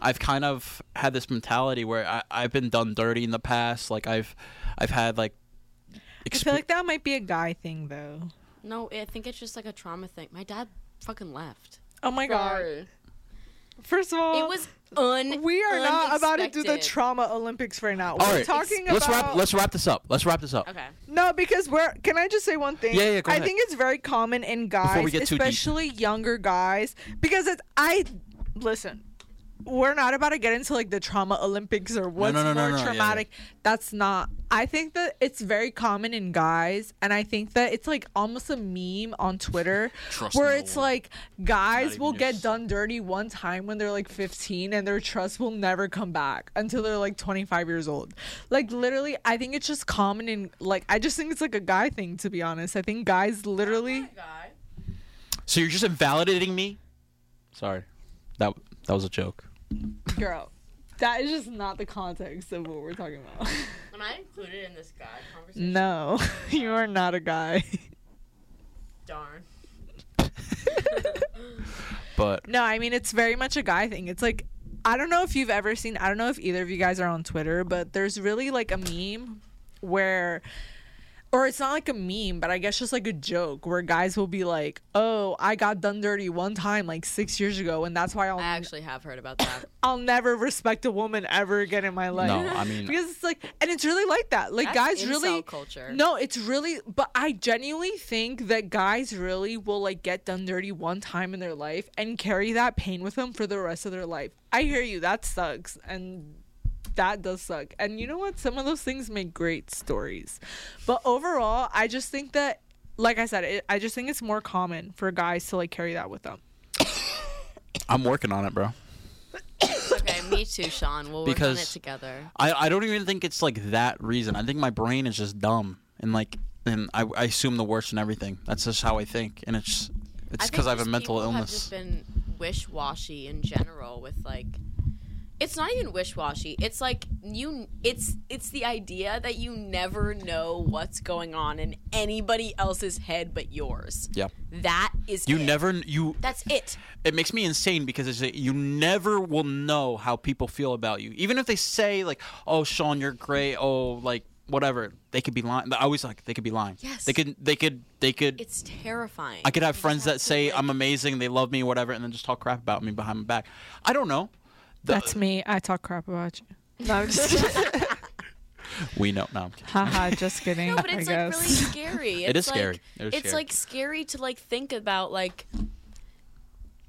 I've kind of had this mentality where I, I've been done dirty in the past. Like I've, I've had like. I feel like that might be a guy thing though. No, I think it's just like a trauma thing. My dad fucking left. Oh my god. First of all, It was un. we are not about to do the trauma Olympics right now. All We're right, talking let's about wrap. Let's wrap this up. Let's wrap this up. Okay. No, because we're. Can I just say one thing? Yeah, yeah, go I think it's very common in guys, we get too deep. especially younger guys, because it's. I listen. We're not about to get into like the trauma Olympics or what's no, no, no, more no, yeah, traumatic. That's not. I think that it's very common in guys, and I think that it's like almost a meme on Twitter Trust where no it's one. like guys will get s- done dirty one time when they're like 15 and their trust will never come back until they're like 25 years old. Like literally, I think it's just common in like I just think it's like a guy thing to be honest. I think guys literally So you're just invalidating me? Sorry, that that was a joke. Girl. That is just not the context of what we're talking about. [laughs] Am I included in this guy conversation? no, [laughs] you are not a guy. Darn. [laughs] But No, I mean it's very much a guy thing. It's like I don't know if you've ever seen I don't know if either of you guys are on Twitter, but there's really like a meme where or it's not like a meme, but I guess just like a joke where guys will be like, "Oh, I got done dirty one time like 6 years ago and that's why I'll I actually have heard about that. [laughs] I'll never respect a woman ever again in my life." no, I mean, because it's like and it's really like that. Like That's guys really culture. no, it's really, but I genuinely think that guys really will like get done dirty one time in their life and carry that pain with them for the rest of their life. I hear you. That sucks. And that does suck. And you know what? Some of those things make great stories. But overall, I just think that, like I said, it, I just think it's more common for guys to like carry that with them. [coughs] I'm working on it, bro. okay, me too, Sean. We'll work on it together. I I don't even think it's like that reason. I think my brain is just dumb and like and I, I assume the worst in everything. That's just how I think, and it's it's because I have a just mental people Have just been wish-washy in general with like. It's not even wish-washy. It's like you. It's it's the idea that you never know what's going on in anybody else's head but yours. yeah, That is. you it. never you. That's it. It makes me insane because it's you never will know how people feel about you, even if they say like, "Oh, Sean, you're great." Oh, like whatever. They could be lying. I always like they could be lying. Yes. They could. They could. They could. It's terrifying. I could have friends that say I'm amazing, they love me, whatever, and then just talk crap about me behind my back. I don't know. The- That's me. I talk crap about you. [laughs] No, I'm just [laughs] we know. No, I'm kidding. Haha, just kidding. No, but I it's like guess. really scary. It It's like, scary. It is it's scary. like scary to like think about like,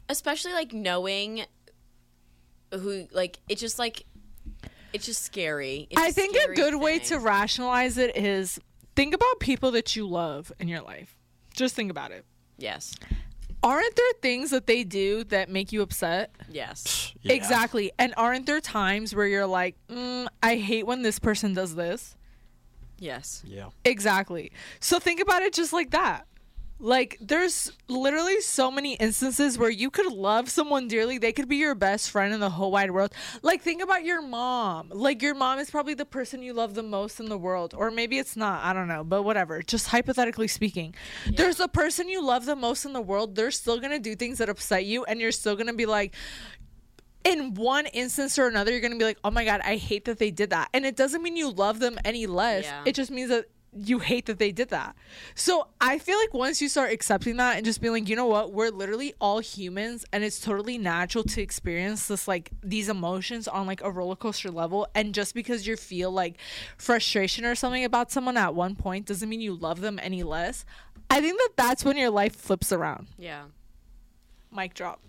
especially like knowing who like it's just like It's just scary. It's I think a scary good way to rationalize it is think about people that you love in your life. Just think about it. Yes. Aren't there things that they do that make you upset? Yes. Yeah. Exactly. And aren't there times where you're like, mm, I hate when this person does this? Yes. Yeah. Exactly. So think about it just like that. Like there's literally so many instances where you could love someone dearly, they could be your best friend in the whole wide world. Like think about your mom. Like your mom is probably the person you love the most in the world or maybe it's not, I don't know, but whatever. Just hypothetically speaking. There's a person you love the most in the world, they're still going to do things that upset you and you're still going to be like in one instance or another, you're gonna be like, "Oh my god, I hate that they did that," and it doesn't mean you love them any less. Yeah. It just means that you hate that they did that. So I feel like once you start accepting that and just being like, you know what, we're literally all humans, and it's totally natural to experience this like these emotions on like a roller coaster level. And just because you feel like frustration or something about someone at one point doesn't mean you love them any less. I think that that's when your life flips around. Yeah. Mic drop.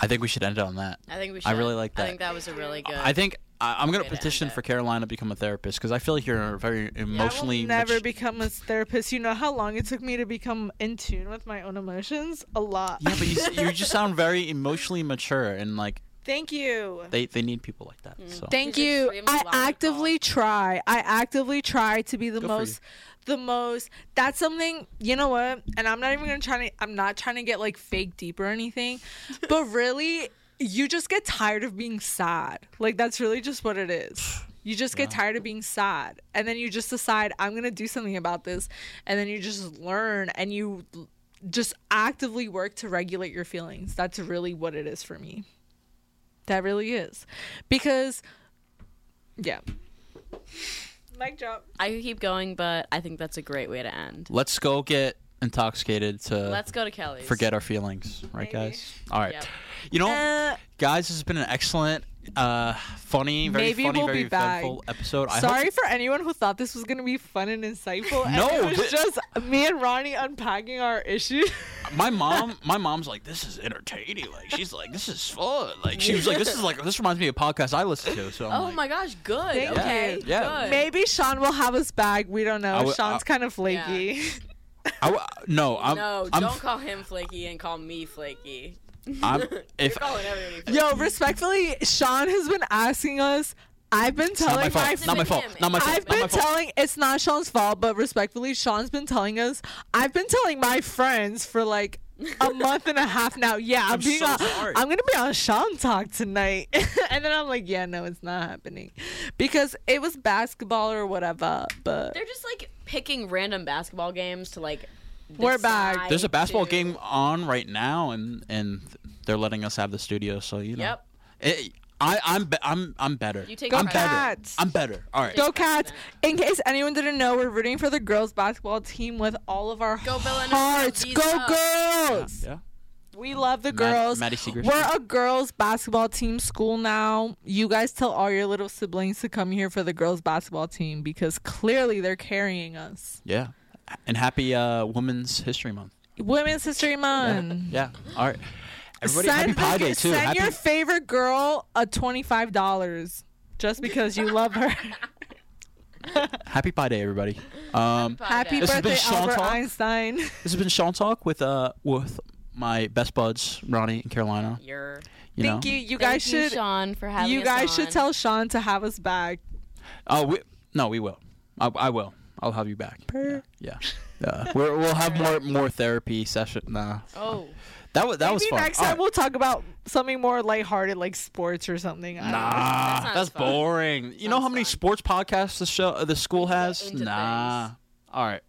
I think we should end it on that. I think we should. I really like that. I think that was a really good. I think I, I'm gonna Way to end petition for Carolina to become a therapist because I feel like you're very emotionally I will never mat- become a therapist. You know how long it took me to become in tune with my own emotions? A lot. yeah, but you, you just sound very [laughs] emotionally mature and like Thank you. they, they need people like that. Mm. So Thank She's you. I actively try. I actively try to be the Good for most the most that's something you know what and i'm not even gonna try to i'm not trying to get like fake deep or anything but really you just get tired of being sad like that's really just what it is you just get Yeah. tired of being sad and then you just decide i'm gonna do something about this and then you just learn and you just actively work to regulate your feelings that's really what it is for me that really is because yeah mic drop I could keep going, but I think that's a great way to end. let's go get intoxicated to Let's go to Kelly's. forget our feelings, right, Maybe. guys? All right. Yep. You know, Uh, guys, this has been an excellent, uh, funny, very Maybe funny, we'll very be back. episode. I Sorry hope, for anyone who thought this was gonna be fun and insightful. and [laughs] No, it was thi- just me and Ronnie unpacking our issues. [laughs] my mom, [laughs] my mom's like, this is entertaining. Like, she's like, this is fun. Like, she was like, this is like, this reminds me of a podcast I listen to. So, I'm Oh like, my gosh, good. Thank okay. you. Yeah. Good. Maybe Sean will have us back. We don't know. I w- Sean's I- kind of flaky. I w- no, I'm, no, I'm, don't call him flaky and call me flaky. I'm, [laughs] You're if calling. Yo, respectfully, Sean has been asking us. I've been telling. not my telling fault. my Not my fault. Not my fault. I've Not my been fault. telling it's not Sean's fault, but respectfully, Sean's been telling us. I've been telling my friends for like a [laughs] month and a half now. Yeah, I'm, I'm being so on, sorry. I'm gonna be on SeanTalk tonight, [laughs] and then I'm like, yeah, no, it's not happening because it was basketball or whatever. But They're just like picking random basketball games to like. We're back. There's a basketball to- game on right now, and and they're letting us have the studio. So you know, Yep. It, I, I'm, be- I'm, I'm better. You take Go I'm better. Cats. I'm better. All right. go Cats! In case anyone didn't know, we're rooting for the girls basketball team with all of our Go hearts. Go up. girls! Yeah. We love the Mad- girls. Maddy Siegrist. We're a girls basketball team school now. You guys tell all your little siblings to come here for the girls basketball team because clearly they're carrying us. Yeah. And happy uh, Women's History Month. Women's History Month. Yeah. All right. Everybody, Send, happy Pi Day too. send Happy, your favorite girl a twenty-five dollars just because you love her. [laughs] happy Pi Day, everybody. Um, Pi Happy Day. This has been birthday, Sean Albert Talk. Einstein. this has been SeanTalk with uh with my best buds, Ronnie and Carolina. You're. You Thank know. you. You Thank guys you, should. Sean, for having You us guys should tell Sean to have us back. Oh, we, no, we will. I, I will. I'll have you back. Per- Yeah. Yeah. We're, we'll have more more therapy session. Nah. Oh. That was that was Maybe fun. next time right. we'll talk about something more lighthearted, like sports or something. I. Nah, That sounds that's boring. You know how many fun. sports podcasts the show uh, the school has? Nah. things. All right.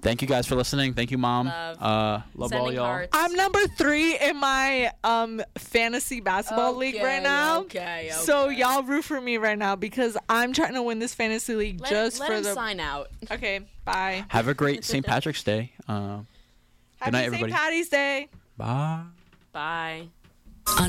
Thank you guys for listening. Thank you, mom. Love. Uh, love all y'all. hearts. I'm number three in my um fantasy basketball league right now. Okay, okay. So y'all root for me right now because I'm trying to win this fantasy league let, just let for him the. sign out. Okay, bye. Have a great [laughs] St. Patrick's Day. Uh, Happy night, everybody. St. everybody. Patty's Day. bye. Bye.